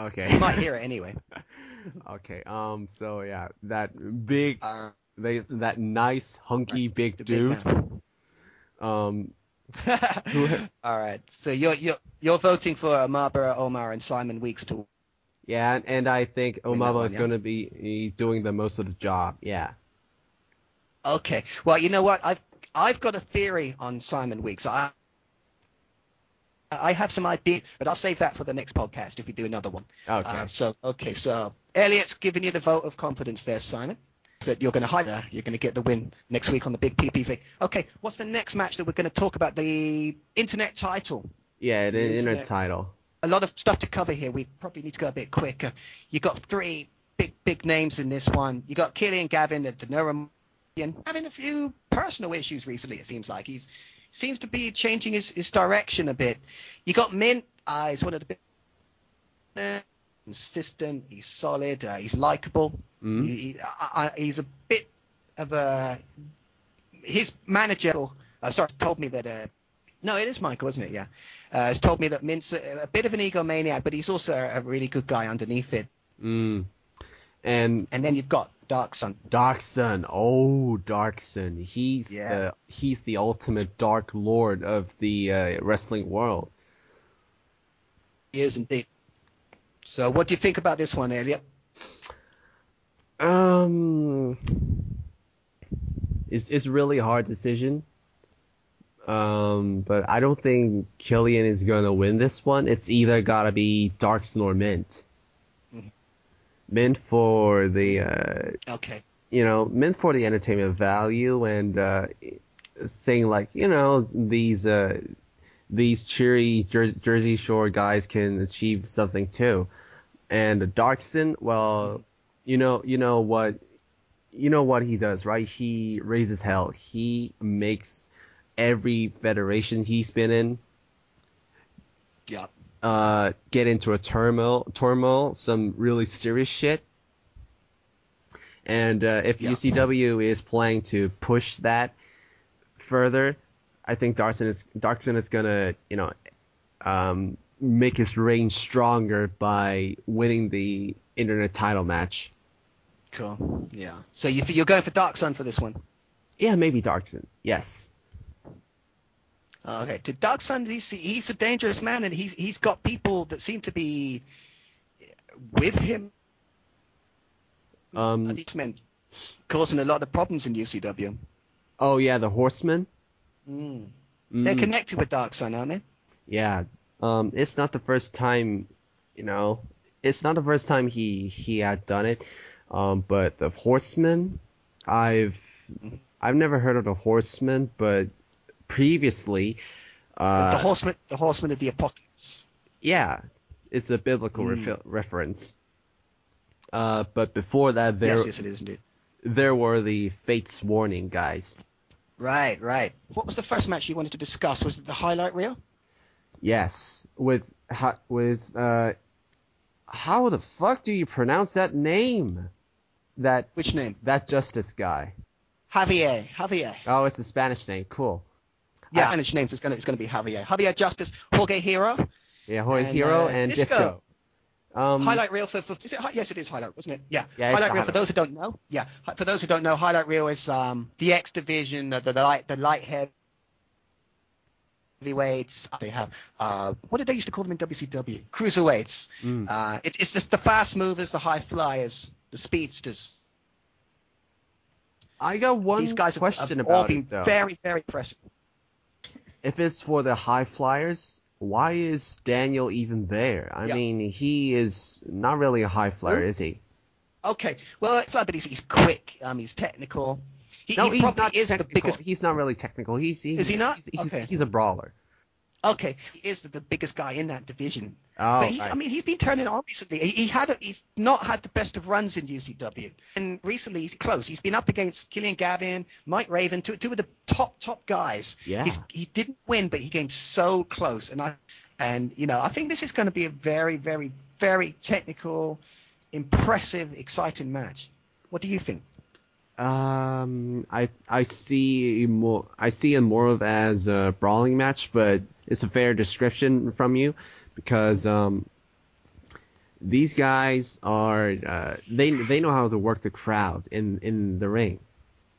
Okay, might hear it anyway. okay. Um, so yeah, that big, Uh, they, that nice hunky big big dude. man. Um, All right. So you're you're you're voting for Amabara Omar and Simon Weeks to. yeah, and, and I think Omaba one, is yeah. gonna be doing the most of the job. Yeah. Okay. Well, you know what? I've I've got a theory on Simon Weeks. I I have some ideas, but I'll save that for the next podcast if we do another one. Okay. Uh, so okay. So Elliot's giving you the vote of confidence there, Simon. That you're going to hire, you're going to get the win next week on the big PPV. Okay, what's the next match that we're going to talk about? The internet title. Yeah, the The inner internet- title. a lot of stuff to cover here. We probably need to go a bit quicker. You got three big, big names in this one. You got Killian Gavin, the Neuromandian, having a few personal issues recently. It seems like he's seems to be changing his, his direction a bit. You got Mint. Uh, he's one of the uh, consistent. He's solid. Uh, he's likable. Mhm. He, he, I, he's a bit of a his manager. Uh, sorry, told me that. Uh, no, it is Michael, isn't it? Yeah, uh, has told me that Mint's a, a bit of an egomaniac, but he's also a, a really good guy underneath it. Mm. And And then you've got Dark Sun. Oh, Dark Sun. He's Yeah. the he's the ultimate Dark Lord of the uh, wrestling world. He is indeed. So, what do you think about this one, Elliot? Um, it's it's really a hard decision. Um, but I don't think Killian is gonna win this one. It's either gotta be Dark Sun or Mint. Mint for the uh, Okay. you know, meant for the entertainment value and uh, saying like, you know, these uh, these cheery Jer- Jersey Shore guys can achieve something too. And Dark Sun, well, you know, you know what, you know what he does, right? He raises hell. He makes every federation he's been in Yeah. Uh, get into a turmoil, turmoil, some really serious shit. And uh, if Yeah. UCW is planning to push that further, I think Dark Sun is Dark Sun is gonna, you know, um, make his reign stronger by winning the internet title match. Cool. Yeah. So you, you're going for Dark Sun for this one? Yeah, maybe Dark Sun. Yes. Okay. To Dark Sun, he's, he's a dangerous man, and he's he's got people that seem to be with him. Um. Men causing a lot of problems in UCW. Oh yeah, the Horsemen. Mm. They're Mm. connected with Dark Sun, aren't they? Yeah. Um, it's not the first time, you know, it's not the first time he, he had done it. Um, but the Horsemen, I've I've never heard of the Horsemen, but previously, uh, the horseman, the horseman of the apocalypse. yeah, it's a biblical refi- reference. Uh, but before that, there Yes, yes, it is indeed. there were the Fates Warning guys. Right, right. What was the first match you wanted to discuss? Was it the highlight reel? Yes, with with uh, how the fuck do you pronounce that name? That Which name? that Justice guy. Javier. Javier. Oh, it's a Spanish name. Cool. Yeah, Ah. Spanish names. It's gonna, it's gonna be Javier. Javier Justice, Jorge Hero. Yeah, Jorge And, Hero uh, and Disco. Disco. Um, highlight reel for, for is it, yes, it is highlight, wasn't it? Yeah. Yeah, highlight reel for those who don't know. Yeah, for those who don't know, highlight reel is um the X division, the, the, light, the light. Heavyweights, they have uh, what did they used to call them in WCW? Cruiserweights. Mm. Uh, it, it's just the fast movers, the high flyers, the speedsters. I got one These guys have- question have all about been it though. very, very impressive. If it's for the high flyers, why is Daniel even there? I Yeah. mean, he is not really a high flyer, is he? Okay, well, but he's, he's quick. Um, he's technical. He, No, he he's not is technical. the biggest. He's not really technical. He's, he's Is he not? He's, he's, Okay. he's a brawler. Okay, he is the, biggest guy in that division. Oh, but he's, right. I mean, he's been turning on recently. He, he had, a, he's not had the best of runs in UCW, and recently he's close. He's been up against Killian Gavin, Mike Raven, two, two of the top top guys. Yeah. He's, he didn't win, but he came so close, and I, and you know, I think this is going to be a very, very, very technical, impressive, exciting match. What do you think? Um, I I see more. I see it more of as a brawling match, but it's a fair description from you because um, these guys are uh, they they know how to work the crowd in in the ring.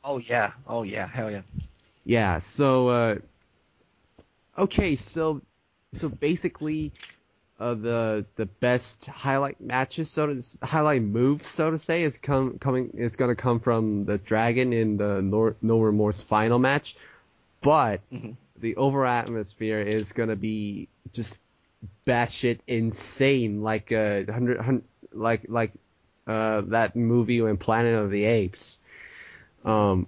Oh yeah, oh yeah, hell yeah. Yeah. So uh, okay, so so basically. Uh, the the best highlight matches, so to highlight moves, so to say, is come coming is going to come from the Dragon in the no, no Remorse final match, but the overall atmosphere is going to be just batshit insane, like uh hundred like like uh that movie in Planet of the Apes, um,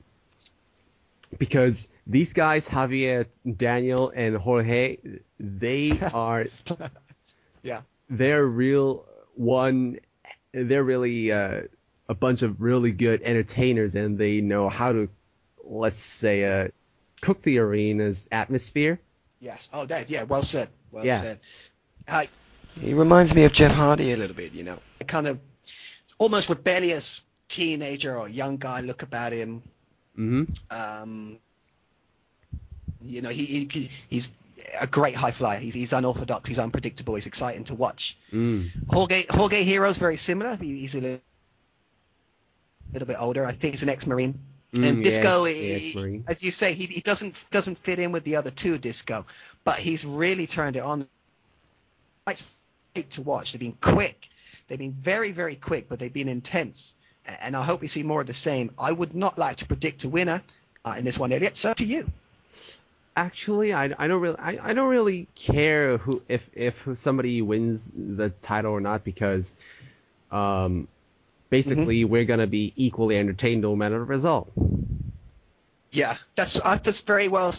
because these guys Javier, Daniel, and Jorge, they are Yeah. they're real one they're really uh, a bunch of really good entertainers and they know how to let's say uh, cook the arena's atmosphere Yes. Oh, that. Yeah. Well said. Well Yeah. said. Uh, he reminds me of Jeff Hardy a little bit. You know, a kind of almost rebellious teenager or young guy look about him. mm-hmm. Um, you know, he, he he's a great high flyer. He's, he's unorthodox. He's unpredictable. He's exciting to watch. mm. Jorge Jorge Hero's very similar. He, he's a little, little bit older. I think he's an ex-marine. Mm, and Disco, yeah, he- ex-Marine. as you say, he, he doesn't doesn't fit in with the other two Disco, but he's really turned it on. It's great to watch. They've been quick. They've been very very quick, but they've been intense. And I hope we see more of the same. I would not like to predict a winner uh, in this one, Elliot. So to you. actually I, I don't really I, I don't really care who if if somebody wins the title or not because um basically Mm-hmm. we're gonna be equally entertained no matter the result Yeah, that's uh, that's very well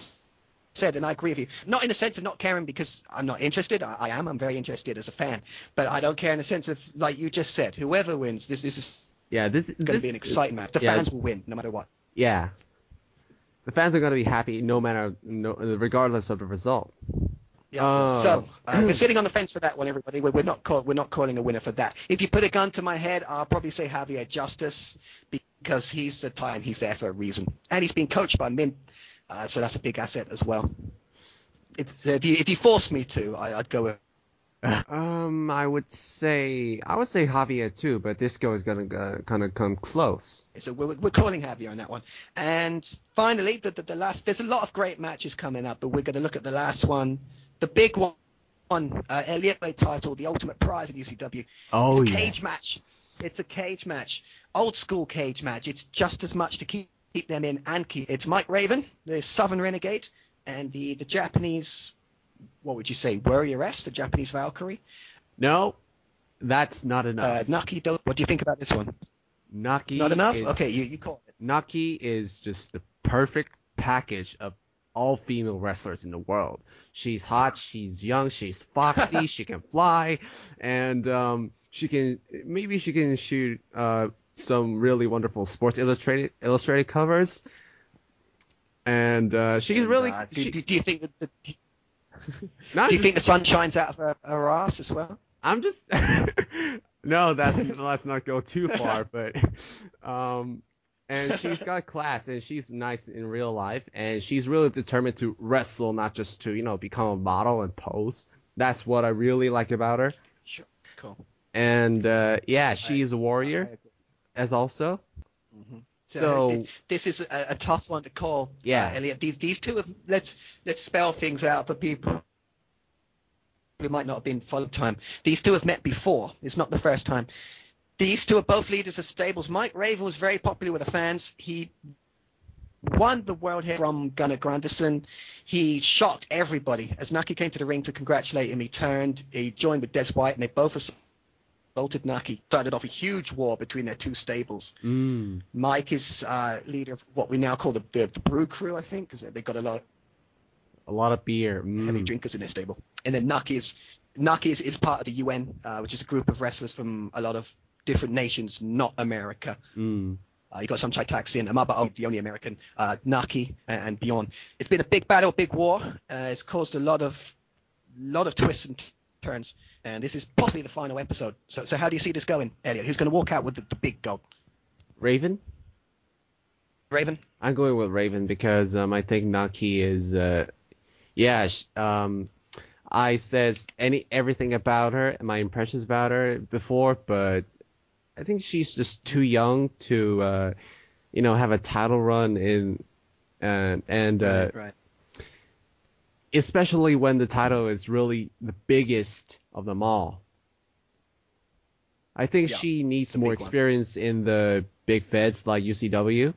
said, and I agree with you. Not in the sense of not caring because I'm not interested. I, I am. I'm very interested as a fan, but I don't care in the sense of like you just said. Whoever wins, this this is yeah this is going to be an exciting match. The yeah. fans will win no matter what. Yeah. The fans are going to be happy no matter, no, regardless of the result. Yeah. Oh. So uh, we're sitting on the fence for that one, everybody. We're, we're not call, we're not calling a winner for that. If you put a gun to my head, I'll probably say Javier Justice because he's the time he's there for a reason, and he's been coached by Mint, uh, so that's a big asset as well. If, if you if you force me to, I, I'd go with Um, I would say, I would say Javier too, but Disco is going to uh, kind of come close. So we're, we're calling Javier on that one. And finally, the, the, the last, there's a lot of great matches coming up, but we're going to look at the last one, the big one, uh, Elliot Way title, the ultimate prize in UCW. Oh, it's a cage yes. match. It's a cage match, old school cage match. It's just as much to keep, keep them in and keep. It's Mike Raven, the Southern Renegade, and the the Japanese. What would you say? Warrioress, the Japanese Valkyrie. No, that's not Uh, enough. Naki Do. What do you think about this one? Naki Not enough. is- Okay, you you call it. Naki is just the perfect package of all female wrestlers in the world. She's hot, she's young, she's foxy, she can fly, and um, she can maybe she can shoot uh, some really wonderful Sports Illustrated illustrated covers. And uh, she's And, really uh, do, she- do, do you think that the, do you just- think the sun shines out of her, her ass as well? I'm just no, that's let's not go too far, but um, and she's got class and she's nice in real life and she's really determined to wrestle, not just to you know become a model and pose. That's what I really like about her. Sure. Cool. And uh, yeah, she's a warrior as also. Mhm. So thi- this is a, a tough one to call. Yeah. uh, Elliot. These these two have let's let's spell things out for people we might not have been full time. These two have met before. It's not the first time. These two are both leaders of stables. Mike Raven was very popular with the fans. He won the world hit from Gunnar Granderson. He shocked everybody. As Naki came to the ring to congratulate him, he turned, he joined with Des White, and they both assaulted Naki. Started off a huge war between their two stables. mm, Mike is uh, leader of what we now call the, the, the Brew Crew, I think, because they've got a lot of a lot of beer. heavy Mm. drinkers in their stable. And then Naki is Naki is, is part of the UN, uh, which is a group of wrestlers from a lot of different nations, not America. Mm. Uh, you got some Taksin, Amaba, the only American, uh, Naki, and, beyond. It's been a big battle, big war. Uh, it's caused a lot of, lot of twists and turns, and this is possibly the final episode. So, so how do you see this going, Elliot? Who's going to walk out with the, the big gold? Raven. Raven? I'm going with Raven because um, I think Naki is, uh, yeah. sh- Um, I said any everything about her, my impressions about her before, but I think she's just too young to, uh, you know, have a title run in, and and uh, right, right. especially when the title is really the biggest of them all. I think Yeah, she needs more big one. experience in the big feds like UCW.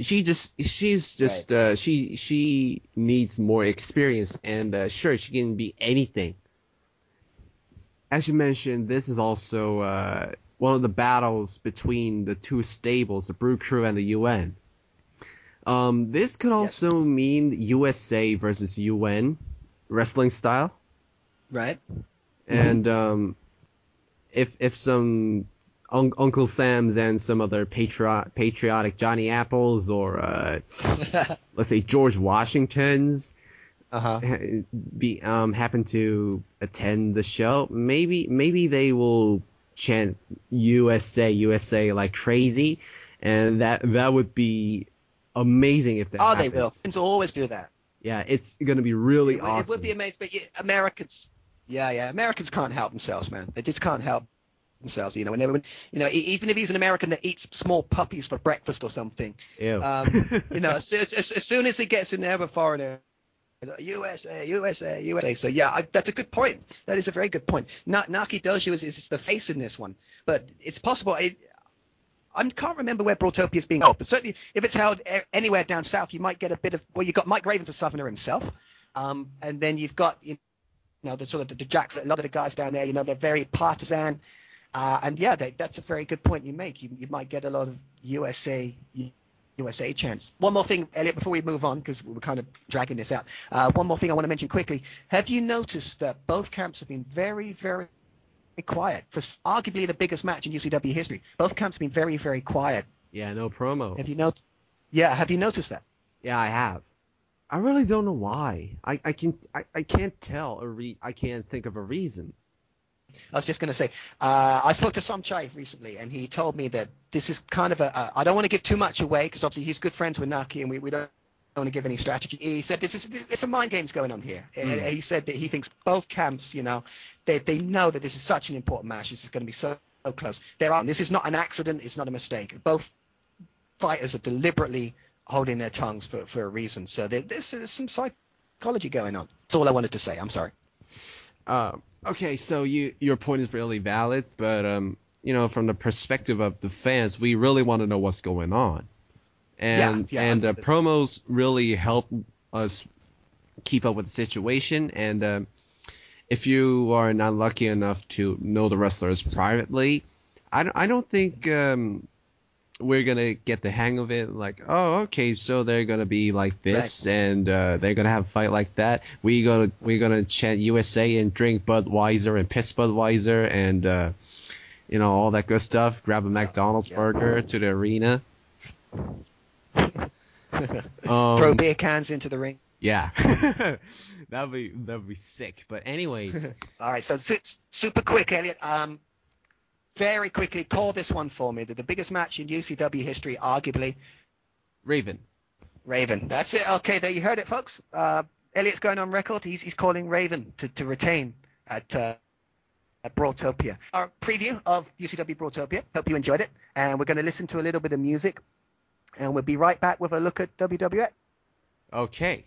She just she's just uh, she she needs more experience and uh, sure she can be anything. As you mentioned, this is also uh, one of the battles between the two stables, the Brew Crew and the UN. Um, this could also mean USA versus UN wrestling style, Right. and um, if if some un- Uncle Sam's and some other patriot patriotic Johnny Apples or uh, let's say George Washingtons Uh huh. be um happen to attend the show, maybe maybe they will chant USA USA like crazy, and that that would be amazing if that Oh, happens. they will. Fans will always do that. Yeah, it's gonna be really it, awesome. it would be amazing, but yeah, Americans, yeah, yeah, Americans can't help themselves, man. They just can't help themselves, you know. And when, you know, e- even if he's an American that eats small puppies for breakfast or something, Ew. um, you know, as, as, as soon as he gets in there with a foreigner, USA, USA, USA. So yeah, I, that's a good point. That is a very good point. Na- Naki Dojo is, is the face in this one, but it's possible. I can't remember where Brawltopia is being held, but certainly if it's held anywhere down south, you might get a bit of. Well, you've got Mike Raven's a southerner himself, um, and then you've got you know the sort of the, the Jacks. A lot of the guys down there, you know, they're very partisan, uh, and yeah, they, that's a very good point you make. You, you might get a lot of USA. USA chance. One more thing, Elliot, before we move on, because we're kind of dragging this out. Uh, one more thing I want to mention quickly. Have you noticed that both camps have been very, very quiet for arguably the biggest match in UCW history? Both camps have been very, very quiet. yeah, no promos. Have you noticed? Yeah, have you noticed that? Yeah, I have. I really don't know why. I, I can I, I can't tell a re I can't think of a reason. I was just going to say, uh, I spoke to Somchai recently, and he told me that this is kind of a. a I don't want to give too much away because obviously he's good friends with Naki, and we, we don't want to give any strategy. He said this is it's some mind games going on here. And He said that he thinks both camps, you know, they they know that this is such an important match. This is going to be so, so close. There are. This is not an accident. It's not a mistake. Both fighters are deliberately holding their tongues for, for a reason. So there, there's, there's some psychology going on. That's all I wanted to say. I'm sorry. Uh, okay, so you your point is really valid, but um, you know, from the perspective of the fans, we really want to know what's going on, and Yeah, yeah, and absolutely. promos really help us keep up with the situation. And um, if you are not lucky enough to know the wrestlers privately, I don't, I don't think um, we're gonna get the hang of it. Like, oh, okay, so they're gonna be like this, and uh, they're gonna have a fight like that. We gonna we're gonna chant USA and drink Budweiser and piss Budweiser and uh, you know all that good stuff. Grab a McDonald's yeah. burger to the arena. Throw Um, beer cans into the ring. yeah, that'd be that'd be sick. But anyways, All right, so su- super quick, Elliot. Um, very quickly, call this one for me. The, the biggest match in UCW history, arguably, Raven. Raven. That's it. Okay, there you heard it, folks. Uh, Elliot's going on record. He's, he's calling Raven to, to retain at, uh, at Brawltopia. Our preview of UCW Brawltopia. Hope you enjoyed it. And we're going to listen to a little bit of music. And we'll be right back with a look at WWX. Okay.